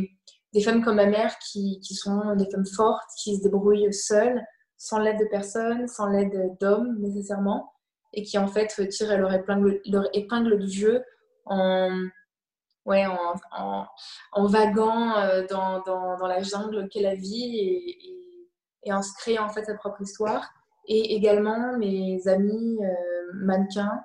des femmes comme ma mère qui, sont des femmes fortes, qui se débrouillent seules, sans l'aide de personne, sans l'aide d'hommes nécessairement, et qui en fait tirent leur épingle, leur épingle du jeu en, ouais, en, en, vaguant euh, dans, dans, la jungle qu'est la vie et et en se créant en fait sa propre histoire. Et également mes amis euh, mannequins,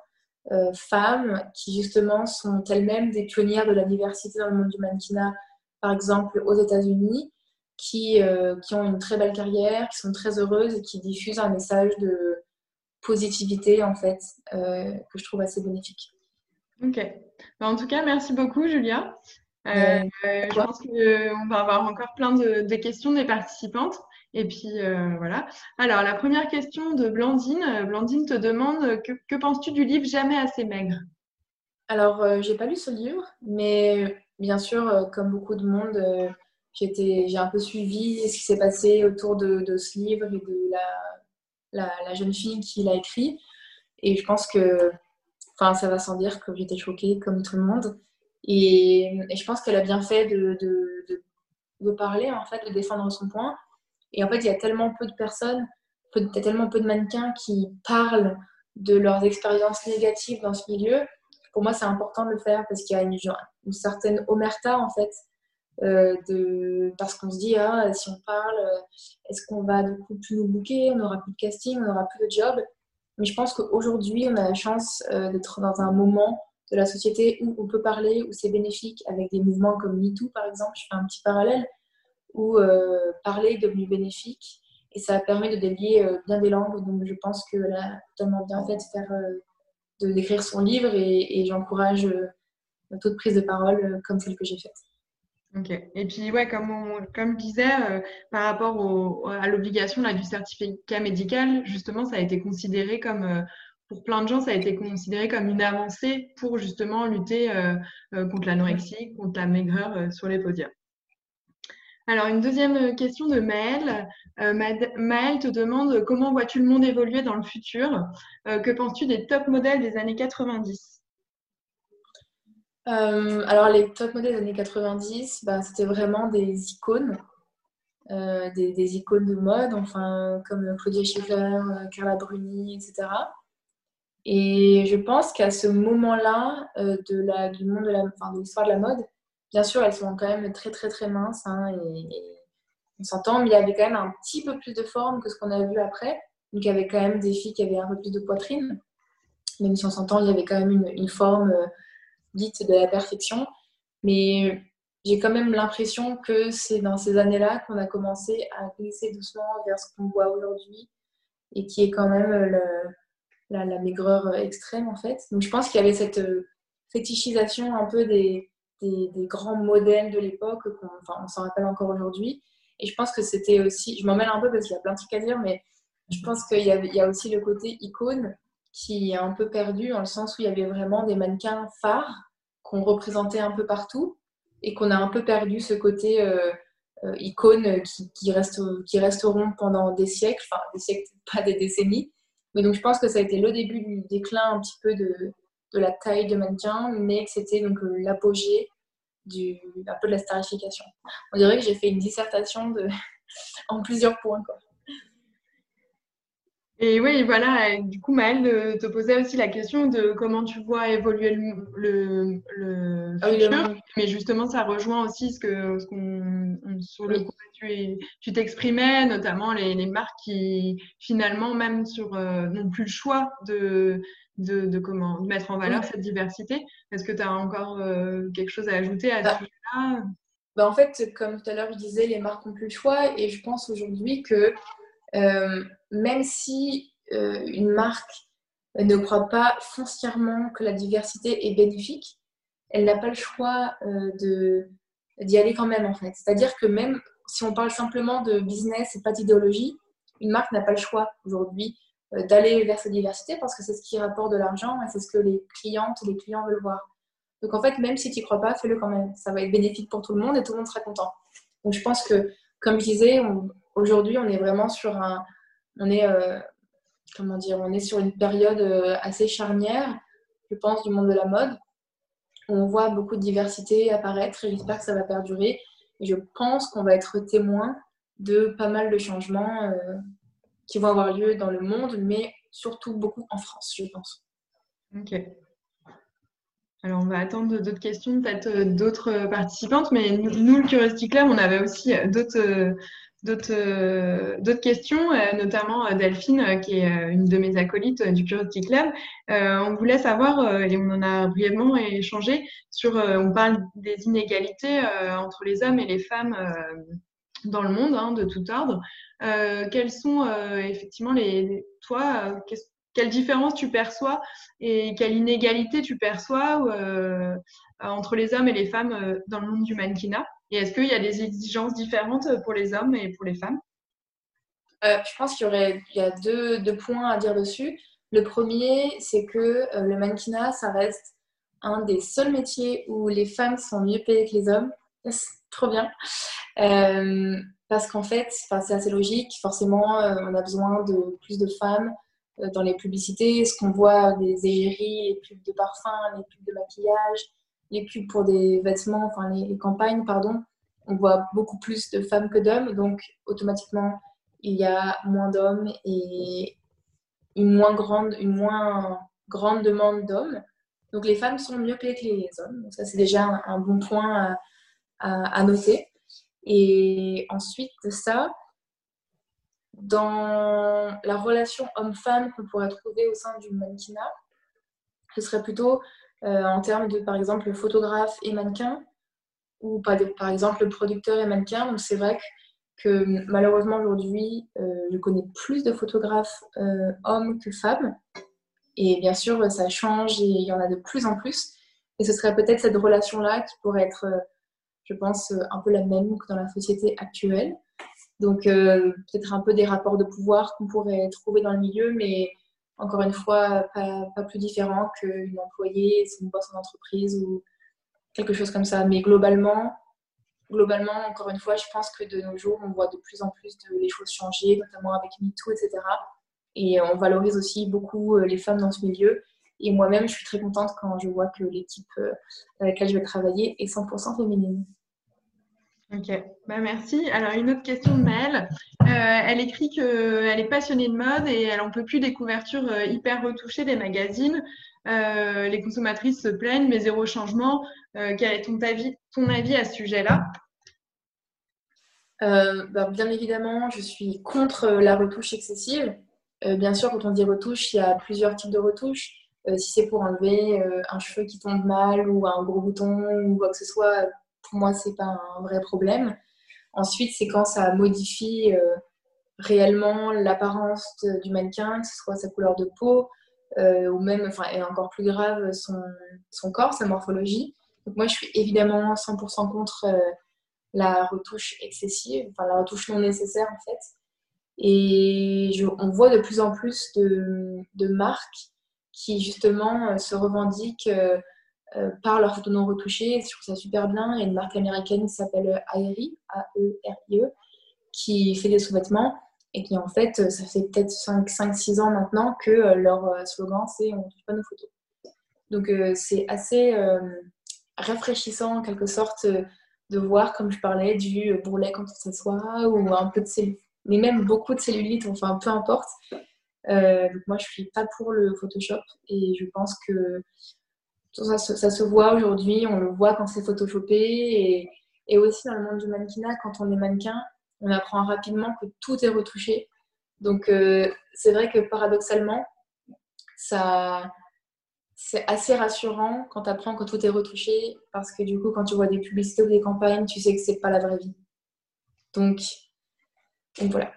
euh, femmes, qui justement sont elles-mêmes des pionnières de la diversité dans le monde du mannequinat, par exemple aux États-Unis, qui, euh, qui ont une très belle carrière, qui sont très heureuses et qui diffusent un message de positivité en fait que je trouve assez bénéfique. Ok. Ben, en tout cas, merci beaucoup, Julia. je pense qu'on va avoir encore plein de, de questions des participantes. Et puis euh, voilà. Alors la première question de Blandine. Euh, Blandine te demande que, penses-tu du livre Jamais assez maigre? Alors euh, j'ai pas lu ce livre, mais bien sûr, comme beaucoup de monde, j'ai un peu suivi ce qui s'est passé autour de, ce livre et de la, la, jeune fille qui l'a écrit. Et je pense que, enfin, ça va sans dire que j'étais choquée comme tout le monde. Et, je pense qu'elle a bien fait de, de, de, parler, en fait, de défendre son point. Et en fait, il y a tellement peu de personnes, il y a tellement peu de mannequins qui parlent de leurs expériences négatives dans ce milieu. Pour moi, c'est important de le faire parce qu'il y a une, certaine omerta, en fait, euh, parce qu'on se dit, ah, si on parle, euh, est-ce qu'on va du coup plus nous bouquer, on n'aura plus de casting, on n'aura plus de job? Mais je pense qu'aujourd'hui, on a la chance euh, d'être dans un moment de la société où on peut parler, où c'est bénéfique, avec des mouvements comme MeToo, par exemple. Je fais un petit parallèle euh, parler est devenu bénéfique et ça a permis de délier euh, bien des langues. Donc je pense qu'elle a tellement bien fait de faire euh, de d'écrire son livre et, j'encourage toute prise de parole comme celle que j'ai faite. Ok. Et puis, ouais, comme, comme je disais, par rapport à l'obligation du certificat médical, justement, ça a été considéré comme, pour plein de gens, ça a été considéré comme une avancée pour justement lutter contre l'anorexie, contre la maigreur sur les podiums. Alors, une deuxième question de Maëlle. Euh, Maëlle te demande comment vois-tu le monde évoluer dans le futur? Euh, Que penses-tu des top modèles des années 90 euh, Alors, les top modèles des années 90, bah, c'était vraiment des icônes, des, icônes de mode, enfin, comme Claudia Schiffer, Carla Bruni, etc. Et je pense qu'à ce moment-là euh, du monde de l'histoire de la mode, bien sûr, elles sont quand même très très très minces hein, et, on s'entend, mais il y avait quand même un petit peu plus de forme que ce qu'on a vu après. Donc il y avait quand même des filles qui avaient un peu plus de poitrine. Même si on s'entend, il y avait quand même une, forme euh, dite de la perfection. Mais j'ai quand même l'impression que c'est dans ces années-là qu'on a commencé à glisser doucement vers ce qu'on voit aujourd'hui et qui est quand même le, la, maigreur extrême en fait. Donc je pense qu'il y avait cette euh, fétichisation un peu des, des, grands modèles de l'époque, qu'on enfin, on s'en rappelle encore aujourd'hui. Et je pense que c'était aussi, je m'en mêle un peu parce qu'il y a plein de trucs à dire, mais je pense qu'il y, y, a aussi le côté icône qui est un peu perdu dans le sens où il y avait vraiment des mannequins phares qu'on représentait un peu partout et qu'on a un peu perdu ce côté euh, euh, icône qui, qui, qui resteront pendant des siècles, enfin des siècles, pas des décennies. Mais donc je pense que ça a été le début du déclin un petit peu de, de la taille de mannequin, mais que c'était donc euh, l'apogée du, un peu de la starification. On dirait que j'ai fait une dissertation de, en plusieurs points. Quoi. Et oui, voilà, du coup, Maëlle euh, te posait aussi la question de comment tu vois évoluer le, le, le ah futur. mais justement, ça rejoint aussi ce que ce qu'on sur le tu t'exprimais, notamment les, les, marques qui finalement même sur euh, n'ont plus le choix de, de, de, comment de mettre en valeur cette diversité. Est-ce que tu as encore euh, quelque chose à ajouter à bah, ce sujet-là? Bah En fait, comme tout à l'heure je disais, les marques n'ont plus le choix. Et je pense aujourd'hui que même si euh, une marque ne croit pas foncièrement que la diversité est bénéfique, elle n'a pas le choix euh, d'y aller quand même en fait. C'est-à-dire que même si on parle simplement de business et pas d'idéologie, une marque n'a pas le choix aujourd'hui d'aller vers cette diversité parce que c'est ce qui rapporte de l'argent et c'est ce que les clientes et les clients veulent voir. Donc en fait, même si tu n'y crois pas, fais-le quand même. Ça va être bénéfique pour tout le monde et tout le monde sera content. Donc je pense que, comme je disais, on, Aujourd'hui, on est vraiment sur un, on est, euh, comment dire, on est sur une période euh, assez charnière, je pense, du monde de la mode. On voit beaucoup de diversité apparaître et j'espère que ça va perdurer. Je pense qu'on va être témoin de pas mal de changements euh, qui vont avoir lieu dans le monde, mais surtout beaucoup en France, je pense. Ok. Alors, on va attendre d'autres questions, peut-être d'autres participantes, mais nous, le Curiosity Club, on avait aussi d'autres euh, d'autres questions, euh, notamment euh, Delphine, qui est une de mes acolytes du Curiosity Club. on voulait savoir, et on en a brièvement échangé, sur, on parle des inégalités entre les hommes et les femmes dans le monde, hein, de tout ordre. quelles sont effectivement les, toi, quelle différence tu perçois et quelle inégalité tu perçois entre les hommes et les femmes dans le monde du mannequinat? Et est-ce qu'il y a des exigences différentes pour les hommes et pour les femmes? Euh, Je pense qu'il y aurait il y a deux, deux, points à dire dessus. Le premier, c'est que euh, le mannequinat, ça reste un des seuls métiers où les femmes sont mieux payées que les hommes. trop bien. Euh, parce qu'en fait, c'est assez logique. Forcément, on a besoin de plus de femmes dans les publicités. Ce qu'on voit des égéries, les pubs de parfum, les pubs de maquillage, les pubs pour des vêtements, enfin les, campagnes, pardon, on voit beaucoup plus de femmes que d'hommes. Donc, automatiquement, il y a moins d'hommes et une moins grande, une moins grande demande d'hommes. Donc, les femmes sont mieux payées que les hommes. Donc, ça, c'est déjà un, bon point à, noter. Et ensuite de ça, dans la relation homme-femme qu'on pourrait trouver au sein du mannequinat, ce serait plutôt en termes de, par exemple, photographe et mannequin, ou par exemple producteur et mannequin. Donc c'est vrai que, malheureusement aujourd'hui, euh, je connais plus de photographes euh, hommes que femmes. Et bien sûr, ça change et il y en a de plus en plus. Et ce serait peut-être cette relation-là qui pourrait être, je pense, un peu la même que dans la société actuelle. Donc peut-être un peu des rapports de pouvoir qu'on pourrait trouver dans le milieu, mais encore une fois, pas, plus différent qu'une employée, si une bosse en entreprise ou quelque chose comme ça. Mais globalement, globalement, encore une fois, je pense que de nos jours, on voit de plus en plus les choses changer, notamment avec MeToo, etc. Et on valorise aussi beaucoup euh, les femmes dans ce milieu. Et moi-même, je suis très contente quand je vois que l'équipe euh, avec laquelle je vais travailler est 100% féminine. Ok, bah, merci. Alors une autre question de Maëlle. Euh, elle écrit qu'elle est passionnée de mode et elle n'en peut plus des couvertures euh, hyper retouchées des magazines. Euh, les consommatrices se plaignent, mais zéro changement. quel est ton avis, ton avis à ce sujet-là? Bah, Bien évidemment, je suis contre la retouche excessive. bien sûr, quand on dit retouche, il y a plusieurs types de retouches. si c'est pour enlever un cheveu qui tombe mal ou un gros bouton ou quoi que ce soit, pour moi, c'est pas un vrai problème. Ensuite, c'est quand ça modifie euh, réellement l'apparence du mannequin, que ce soit sa couleur de peau, euh, ou même, enfin, et encore plus grave, son, son, corps, sa morphologie. Donc moi, je suis évidemment 100% contre euh, la retouche excessive, enfin la retouche non nécessaire en fait. Et on voit de plus en plus de, de marques qui justement se revendiquent euh, par leurs photos non retouchées. Je trouve ça super bien. Il y a une marque américaine qui s'appelle Aerie, A-E-R-I-E, e, qui fait des sous-vêtements et qui en fait, ça fait peut-être 5-6 ans maintenant que euh, leur euh, slogan c'est on ne touche pas nos photos. Donc c'est assez rafraîchissant en quelque sorte de voir, comme je parlais, du bourrelet quand on s'assoit ou un peu de cellulite, mais même beaucoup de cellulite, enfin peu importe. donc moi je suis pas pour le Photoshop et je pense que ça, se voit aujourd'hui, on le voit quand c'est photoshopé et, aussi dans le monde du mannequinat, quand on est mannequin, on apprend rapidement que tout est retouché. Donc euh, c'est vrai que paradoxalement, ça, c'est assez rassurant quand tu apprends que tout est retouché parce que du coup, quand tu vois des publicités ou des campagnes, tu sais que c'est pas la vraie vie. Donc voilà.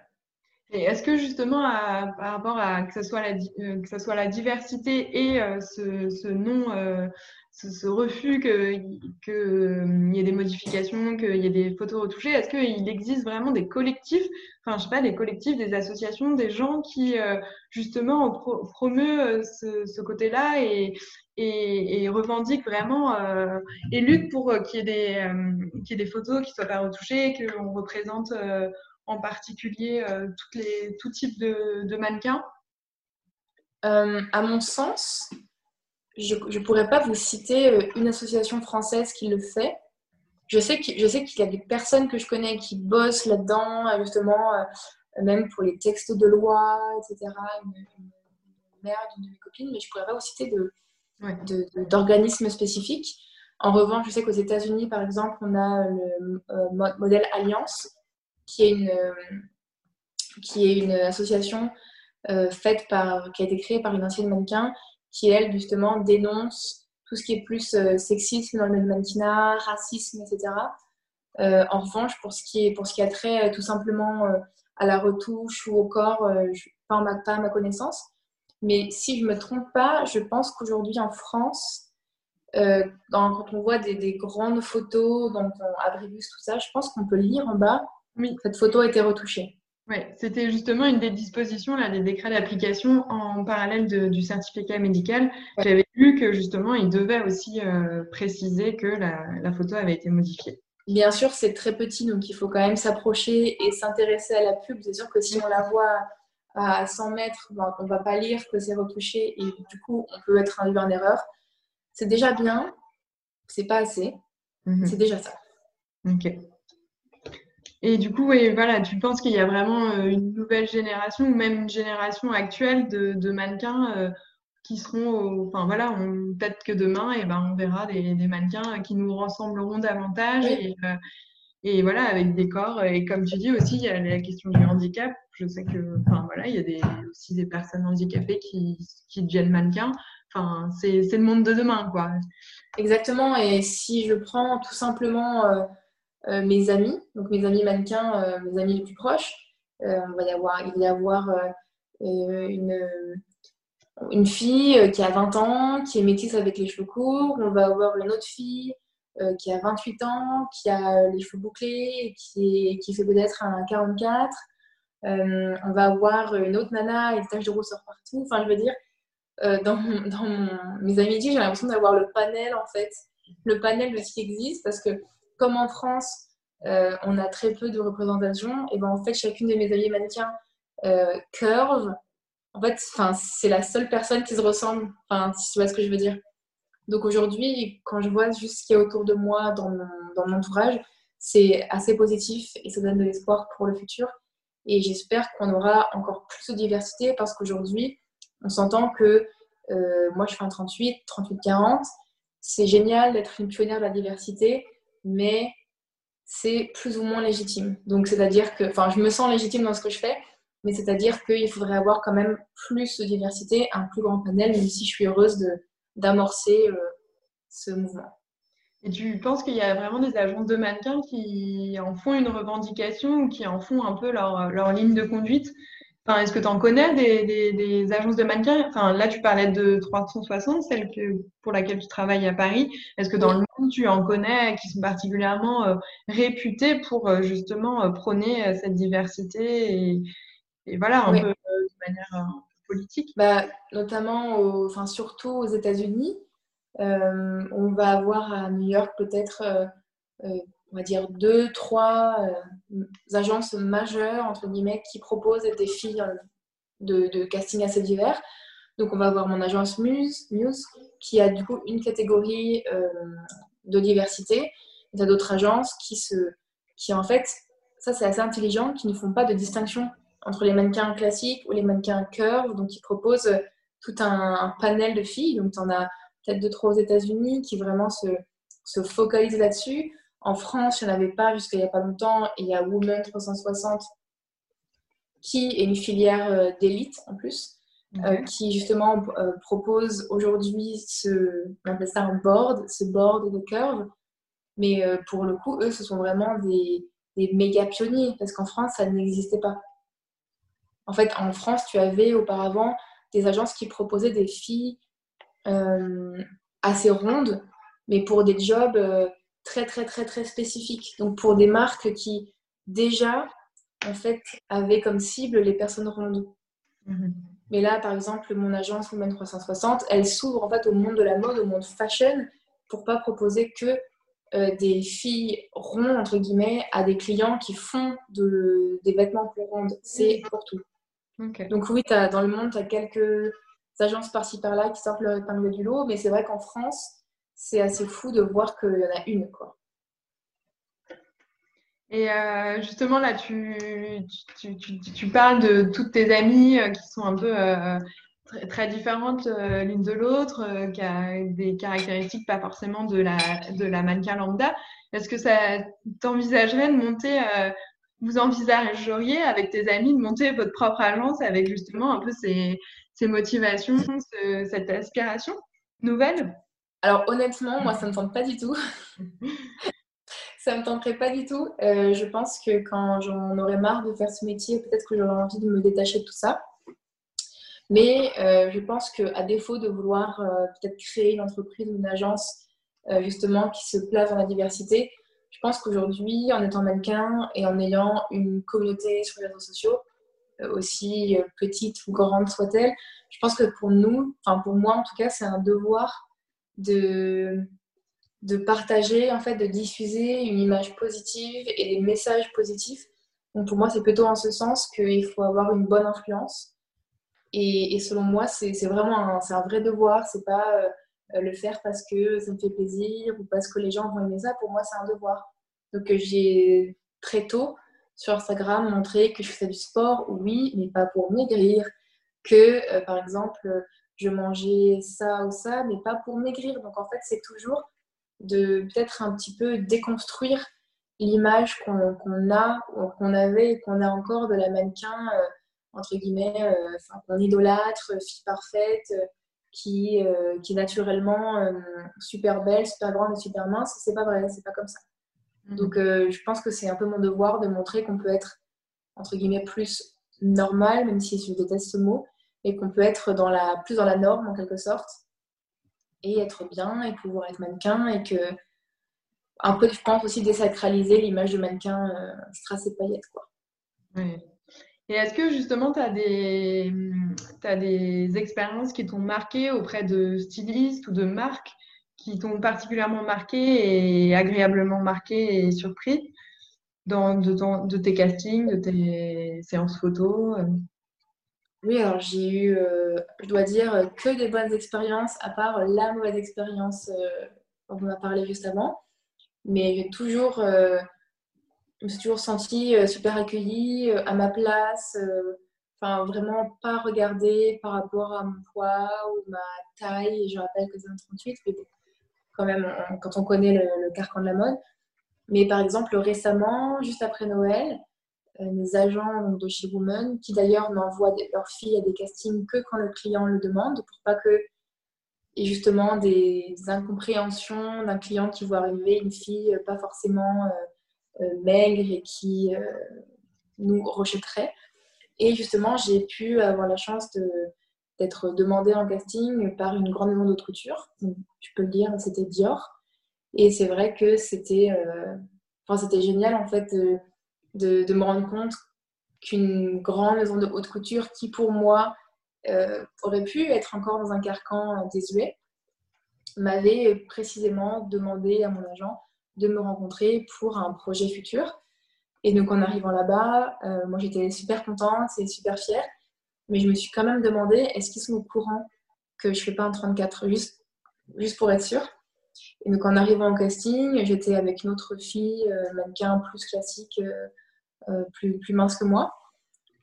Et est-ce que justement, par rapport à que ce soit la, euh, que ça soit la diversité et euh, ce, ce, non, euh, ce, refus qu'il que, y ait des modifications, qu'il y ait des photos retouchées, est-ce qu'il existe vraiment des collectifs, enfin je sais pas, des collectifs, des associations, des gens qui justement promeuvent ce, ce côté-là et, et, et, revendiquent vraiment et luttent pour qu'il y, ait des, y ait des photos qui soient pas retouchées, qu'on représente en particulier euh, toutes les, tout type de, mannequins euh, À mon sens, je ne pourrais pas vous citer euh, une association française qui le fait. Je sais qu'il y a des personnes que je connais qui bossent là-dedans, justement, même pour les textes de loi, etc. Une, mère d'une de mes copines, mais je ne pourrais pas vous citer d'organismes de, spécifiques. En revanche, je sais qu'aux États-Unis, par exemple, on a le modèle Alliance, qui est une, euh, qui est une association euh, faite par, qui a été créée par une ancienne mannequin qui, elle, justement, dénonce tout ce qui est plus euh, sexisme dans le mannequinat, racisme, etc. en revanche, pour ce, qui est, pour ce qui a trait tout simplement à la retouche ou au corps, pas, ma, pas à ma connaissance. Mais si je ne me trompe pas, je pense qu'aujourd'hui en France, quand on voit des, des grandes photos, donc Abribus, tout ça, je pense qu'on peut lire en bas oui. Cette photo a été retouchée. Oui, c'était justement une des dispositions là, des décrets d'application en parallèle du certificat médical. J'avais lu que justement, il devait aussi euh, préciser que la, photo avait été modifiée. Bien sûr, c'est très petit, donc il faut quand même s'approcher et s'intéresser à la pub. C'est sûr que si on la voit à 100 mètres, on ne va pas lire que c'est retouché et du coup, on peut être induit en erreur. C'est déjà bien, c'est pas assez, mhm. c'est déjà ça. Ok. Et du coup, oui, voilà, tu penses qu'il y a vraiment euh, une nouvelle génération ou même une génération actuelle de, mannequins euh, qui seront, enfin voilà, peut-être que demain, et eh ben, on verra des, mannequins qui nous ressembleront davantage et, euh, et, voilà, avec des corps. Et comme tu dis aussi, il y a la question du handicap. Je sais que, enfin voilà, il y a des, aussi des personnes handicapées qui, qui deviennent mannequins. Enfin, c'est le monde de demain, quoi. Exactement. Et si je prends tout simplement euh, mes amis, donc mes amis mannequins, euh, mes amis les plus proches. Euh, on va y avoir, il va y avoir une, une fille qui a 20 ans, qui est métisse avec les cheveux courts. On va avoir une autre fille qui a 28 ans, qui a les cheveux bouclés, qui, qui fait peut-être un 44. on va avoir une autre nana et des taches de rousseur partout. Enfin, je veux dire, dans, dans mes amitiés, j'ai l'impression d'avoir le panel, en fait, le panel de ce qui existe, parce que comme en France, euh, on a très peu de représentation, et ben en fait, chacune de mes amies mannequins euh, curve. En fait, c'est la seule personne qui se ressemble, si tu vois ce que je veux dire. Donc aujourd'hui, quand je vois juste ce qui est autour de moi dans mon, entourage, c'est assez positif et ça donne de l'espoir pour le futur. Et j'espère qu'on aura encore plus de diversité parce qu'aujourd'hui, on s'entend que euh, moi je fais un 38, 38-40. C'est génial d'être une pionnière de la diversité, mais c'est plus ou moins légitime. Donc, c'est-à-dire que, enfin, je me sens légitime dans ce que je fais, mais c'est-à-dire qu'il faudrait avoir quand même plus de diversité, un plus grand panel, même si je suis heureuse d'amorcer euh, ce mouvement. Et tu penses qu'il y a vraiment des agences de mannequins qui en font une revendication ou qui en font un peu leur, leur ligne de conduite? Enfin, Est-ce que tu en connais des, des, agences de mannequins enfin, Là, tu parlais de 360, celle que, pour laquelle tu travailles à Paris. Est-ce que dans le monde, tu en connais qui sont particulièrement euh, réputées pour euh, justement euh, prôner cette diversité et, et voilà, un peu de manière politique? Bah, Notamment, enfin, surtout aux États-Unis. Euh, on va avoir à New York peut-être, euh, euh, on va dire, deux, trois agences majeures, entre guillemets, qui proposent des filles de, casting assez divers. Donc, on va avoir mon agence Muse, Muse qui a du coup une catégorie de diversité. Il y a d'autres agences qui, se, qui, en fait, ça c'est assez intelligent, qui ne font pas de distinction entre les mannequins classiques ou les mannequins curve. Donc, ils proposent tout un, un panel de filles. Donc, tu en as peut-être deux, trois aux États-Unis qui vraiment se, se focalisent là-dessus. En France, il n'y en avait pas jusqu'à il n'y a pas longtemps. Et il y a Women 360 qui est une filière euh, d'élite en plus, euh, qui justement euh, propose aujourd'hui ce, on appelle ça un board, ce board de curve. Mais pour le coup, eux, ce sont vraiment des, des méga pionniers parce qu'en France, ça n'existait pas. En fait, en France, tu avais auparavant des agences qui proposaient des filles assez ronde, mais pour des jobs très, très, très, très spécifiques. Donc, pour des marques qui, déjà, en fait, avaient comme cible les personnes rondes. Mhm. Mais là, par exemple, mon agence Women 360, elle s'ouvre en fait au monde de la mode, au monde fashion, pour pas proposer que euh, des filles rondes, entre guillemets, à des clients qui font de, des vêtements plus rondes. C'est pour tout. Donc oui, as, dans le monde, tu as quelques agences par-ci par-là qui sortent leur épingle du lot. Mais c'est vrai qu'en France, c'est assez fou de voir qu'il y en a une. Quoi. Et euh, justement, là, tu, tu, tu, tu, parles de toutes tes amies euh, qui sont un peu euh, très, différentes l'une de l'autre, qui a des caractéristiques pas forcément de la, de la mannequin lambda. Est-ce que ça t'envisagerait de monter, vous envisageriez avec tes amis de monter votre propre agence avec justement un peu ces, ces motivations, cette aspiration nouvelle? Alors honnêtement, moi, ça ne me tente pas du tout. ça ne me tenterait pas du tout. Euh, je pense que quand j'en aurais marre de faire ce métier, peut-être que j'aurais envie de me détacher de tout ça. Mais euh, je pense qu'à défaut de vouloir euh, peut-être créer une entreprise ou une agence justement qui se place dans la diversité, je pense qu'aujourd'hui, en étant mannequin et en ayant une communauté sur les réseaux sociaux, aussi petite ou grande soit-elle, je pense que pour nous, enfin pour moi en tout cas, c'est un devoir de, de partager, en fait, de diffuser une image positive et des messages positifs. Donc pour moi, c'est plutôt en ce sens qu'il faut avoir une bonne influence. Et, selon moi, c'est vraiment un, un, vrai devoir. C'est pas euh, le faire parce que ça me fait plaisir ou parce que les gens vont aimer ça. Pour moi, c'est un devoir. Donc j'ai très tôt sur Instagram montrer que je faisais du sport, oui, mais pas pour maigrir. Que, euh, par exemple, je mangeais ça ou ça, mais pas pour maigrir. Donc, en fait, c'est toujours de peut-être un petit peu déconstruire l'image qu'on a, qu'on avait et qu'on a encore de la mannequin, euh, entre guillemets, euh, qu'on idolâtre, fille parfaite, qui, qui est naturellement super belle, super grande et super mince. C'est pas vrai, c'est pas comme ça. Mhm. Donc, euh, je pense que c'est un peu mon devoir de montrer qu'on peut être, entre guillemets, plus normal, même si je déteste ce mot, et qu'on peut être plus dans la norme, en quelque sorte, et être bien, et pouvoir être mannequin, et que, un peu, je pense aussi désacraliser l'image de mannequin euh, strass et paillettes, quoi. Et est-ce que justement, tu as des, expériences qui t'ont marqué auprès de stylistes ou de marques qui t'ont particulièrement marqué et agréablement marqué et surpris dans, de, tes castings, de tes séances photos euh? Oui, alors j'ai eu, euh, je dois dire, que des bonnes expériences, à part la mauvaise expérience euh, dont on a parlé juste avant. Mais toujours je me suis toujours sentie super accueillie, à ma place. Enfin, vraiment pas regarder par rapport à mon poids ou ma taille. Je rappelle que c'est un 38, mais bon, quand même, quand on connaît le, carcan de la mode. Mais par exemple, récemment, juste après Noël, euh, mes agents de chez Woman, qui d'ailleurs n'envoient leurs filles à des castings que quand le client le demande, pour pas que et justement des, incompréhensions d'un client qui voit arriver une fille pas forcément euh, euh, maigre et qui nous rejetterait. Et justement, j'ai pu avoir la chance d'être demandée en casting par une grande maison de couture. je peux le dire, c'était Dior. Et c'est vrai que c'était euh, enfin, c'était génial en fait de, me rendre compte qu'une grande maison de haute couture qui pour moi euh, aurait pu être encore dans un carcan désuet m'avait précisément demandé à mon agent de me rencontrer pour un projet futur. Et donc en arrivant là-bas, euh, moi j'étais super contente et super fière. Mais je me suis quand même demandé, est-ce qu'ils sont au courant que je fais pas un 34 juste, juste pour être sûre? Et donc en arrivant au casting, j'étais avec une autre fille, euh, mannequin plus classique, euh, plus, plus mince que moi.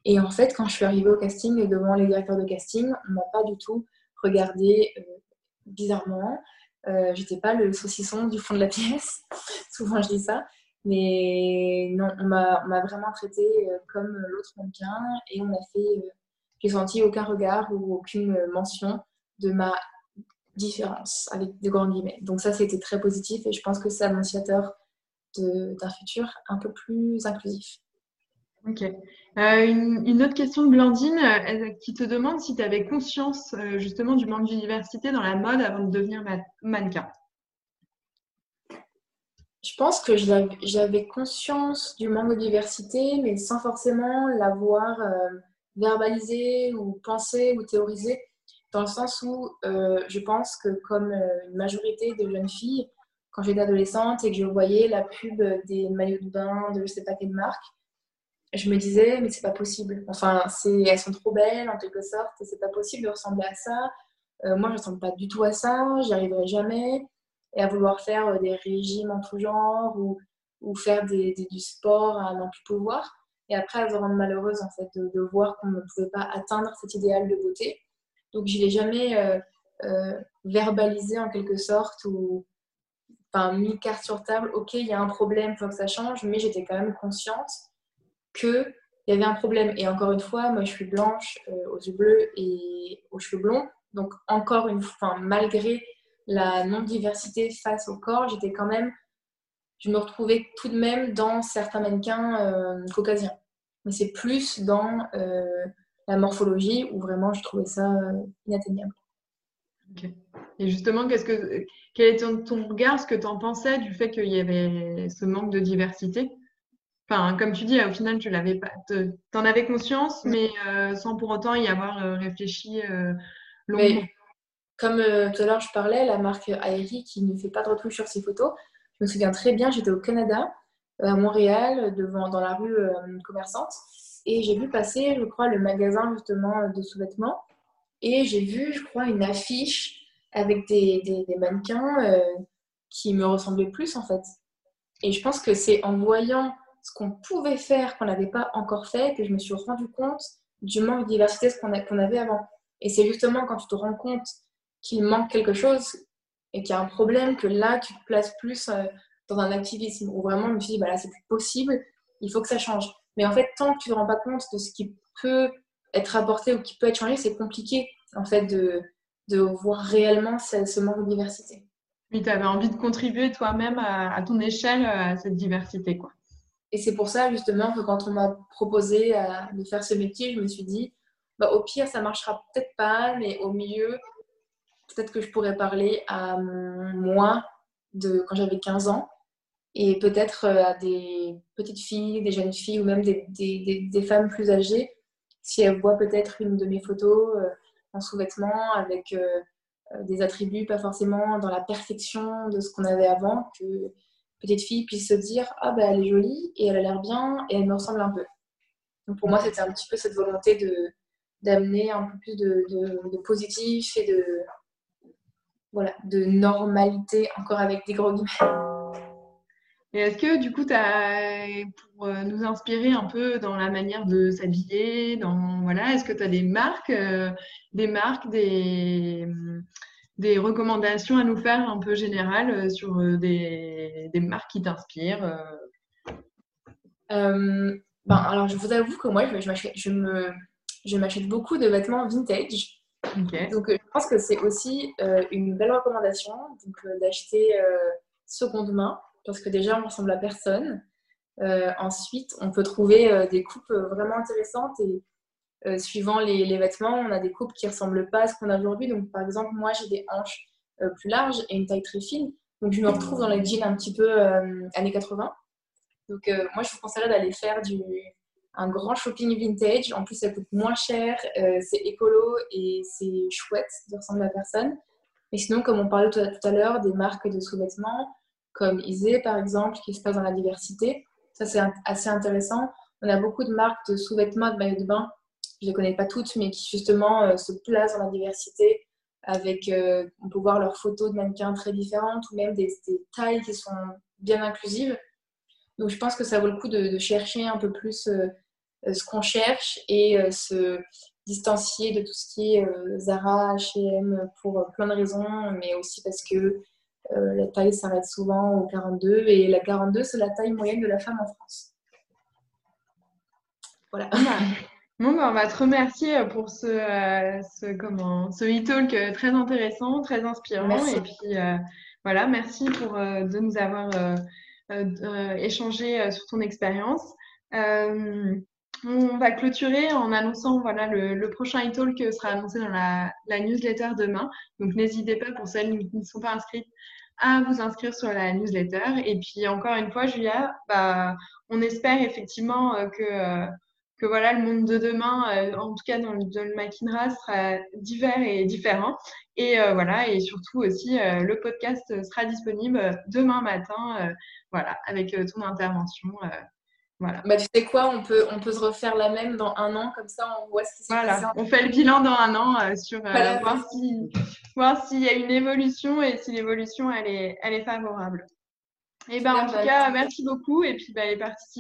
Et en fait, quand je suis arrivée au casting devant les directeurs de casting, on m'a pas du tout regardé bizarrement. j'étais pas le saucisson du fond de la pièce. Souvent je dis ça. Mais non, on m'a vraiment traité euh, comme l'autre mannequin et on a fait. Euh, j'ai senti aucun regard ou aucune mention de ma différence avec des grands guillemets. Donc ça, c'était très positif et je pense que c'est annonciateur d'un futur un peu plus inclusif. Ok. Euh, une, autre question de Blandine qui te demande si tu avais conscience justement du manque de diversité dans la mode avant de devenir mannequin. Je pense que j'avais conscience du manque de diversité, mais sans forcément l'avoir euh, verbalisé ou pensé ou théorisé, dans le sens où euh, je pense que comme euh, une majorité de jeunes filles, quand j'étais adolescente et que je voyais la pub des maillots de bain de je sais pas quelle marque, je me disais mais c'est pas possible. Enfin, elles sont trop belles en quelque sorte, c'est pas possible de ressembler à ça. moi, je ressemble pas du tout à ça, j'y arriverai jamais et à vouloir faire euh, des régimes en tout genre ou, ou faire du sport à n'en plus pouvoir. Et après, à se rendre malheureuse en fait, de, voir qu'on ne pouvait pas atteindre cet idéal de beauté. Donc, je ne l'ai jamais euh, euh, verbalisé en quelque sorte ou enfin, mis carte sur table. Ok, il y a un problème, il faut que ça change, mais j'étais quand même consciente qu'il y avait un problème. Et encore une fois, moi, je suis blanche, aux yeux bleus et aux cheveux blonds. Donc, encore une fois, malgré la non-diversité face au corps, j'étais quand même, je me retrouvais tout de même dans certains mannequins euh, caucasiens. Mais c'est plus dans euh, la morphologie où vraiment je trouvais ça euh, inatteignable. Et justement, qu'est-ce que, quel est ton, regard, ce que tu en pensais du fait qu'il y avait ce manque de diversité? Enfin, comme tu dis, au final, tu l'avais pas, en avais conscience, mais sans pour autant y avoir réfléchi longuement. Comme euh, tout à l'heure je parlais, la marque Aerie qui ne fait pas de retouche sur ses photos, je me souviens très bien, j'étais au Canada, euh, à Montréal, devant, dans la rue euh, commerçante, et j'ai vu passer, je crois, le magasin justement de sous-vêtements, et j'ai vu, je crois, une affiche avec des, des, mannequins qui me ressemblaient plus en fait. Et je pense que c'est en voyant ce qu'on pouvait faire, qu'on n'avait pas encore fait, que je me suis rendu compte du manque de diversité qu'on avait avant. Et c'est justement quand tu te rends compte qu'il manque quelque chose et qu'il y a un problème, que là, tu te places plus euh, dans un activisme où vraiment, je me suis dit, bah là, c'est plus possible, il faut que ça change. Mais en fait, tant que tu ne te rends pas compte de ce qui peut être apporté ou qui peut être changé, c'est compliqué, en fait, de, de voir réellement ce, manque de diversité. Oui, tu avais envie de contribuer toi-même à, ton échelle à cette diversité, quoi. Et c'est pour ça, justement, que quand on m'a proposé euh, de faire ce métier, je me suis dit, bah, au pire, ça marchera peut-être pas, mais au mieux, peut-être que je pourrais parler à moi de quand j'avais 15 ans et peut-être euh, à des petites filles, des jeunes filles ou même des, des, des, femmes plus âgées si elles voient peut-être une de mes photos euh, en sous-vêtements avec euh, des attributs pas forcément dans la perfection de ce qu'on avait avant, que petite fille puisse se dire ah ben elle est jolie et elle a l'air bien et elle me ressemble un peu. Donc pour moi c'était un petit peu cette volonté de d'amener un peu plus de, de, positif et de, voilà, de normalité, encore avec des gros guillemets. Et est-ce que du coup, as, pour nous inspirer un peu dans la manière de s'habiller, dans voilà, est-ce que tu as des marques, des marques, des, des recommandations à nous faire un peu générales sur des, des marques qui t'inspirent ben, alors, je vous avoue que moi, je, je me, je m'achète beaucoup de vêtements vintage. Donc, euh, je pense que c'est aussi euh, une belle recommandation donc euh, d'acheter seconde main parce que déjà, on ressemble à personne. ensuite, on peut trouver des coupes vraiment intéressantes et suivant les, vêtements, on a des coupes qui ressemblent pas à ce qu'on a aujourd'hui. Donc, par exemple, moi, j'ai des hanches plus larges et une taille très fine. Donc, je me retrouve dans les jeans un petit peu années 80. Donc, moi, je vous conseillerais d'aller faire du, un grand shopping vintage. En plus, ça coûte moins cher, euh, c'est écolo et c'est chouette de ressembler à personne. Mais sinon, comme on parlait tout à, l'heure, des marques de sous-vêtements, comme Isée par exemple, qui se passe dans la diversité, ça c'est assez intéressant. On a beaucoup de marques de sous-vêtements, de maillots de bain, je ne les connais pas toutes, mais qui justement euh, se placent dans la diversité. Avec, euh, on peut voir leurs photos de mannequins très différentes ou même des, tailles qui sont bien inclusives. Donc je pense que ça vaut le coup de, chercher un peu plus euh, ce qu'on cherche et se distancier de tout ce qui est Zara, H&M pour plein de raisons, mais aussi parce que la taille s'arrête souvent au 42 et la 42 c'est la taille moyenne de la femme en France. Voilà. Bon, bah, on va te remercier pour ce, ce, comment, ce e-talk très intéressant, très inspirant. Et puis voilà, merci pour de nous avoir échangé sur ton expérience. On va clôturer en annonçant voilà, le, prochain e-talk sera annoncé dans la, newsletter demain. Donc n'hésitez pas pour celles qui ne sont pas inscrites à vous inscrire sur la newsletter. Et puis encore une fois, Julia, bah, on espère effectivement euh, que, euh, que voilà, le monde de demain, euh, en tout cas dans le, dans le sera divers et différent. Et voilà, et surtout aussi, le podcast sera disponible demain matin, voilà, avec ton intervention. Voilà. Bah, tu sais quoi, on peut, on peut se refaire la même dans un an, comme ça on voit ce qui s'est voilà. On fait le bilan dans un an euh, sur euh, voir s'il y a une évolution et si l'évolution elle est, elle est favorable. Et ben, en tout cas, merci beaucoup et puis bah, les participants.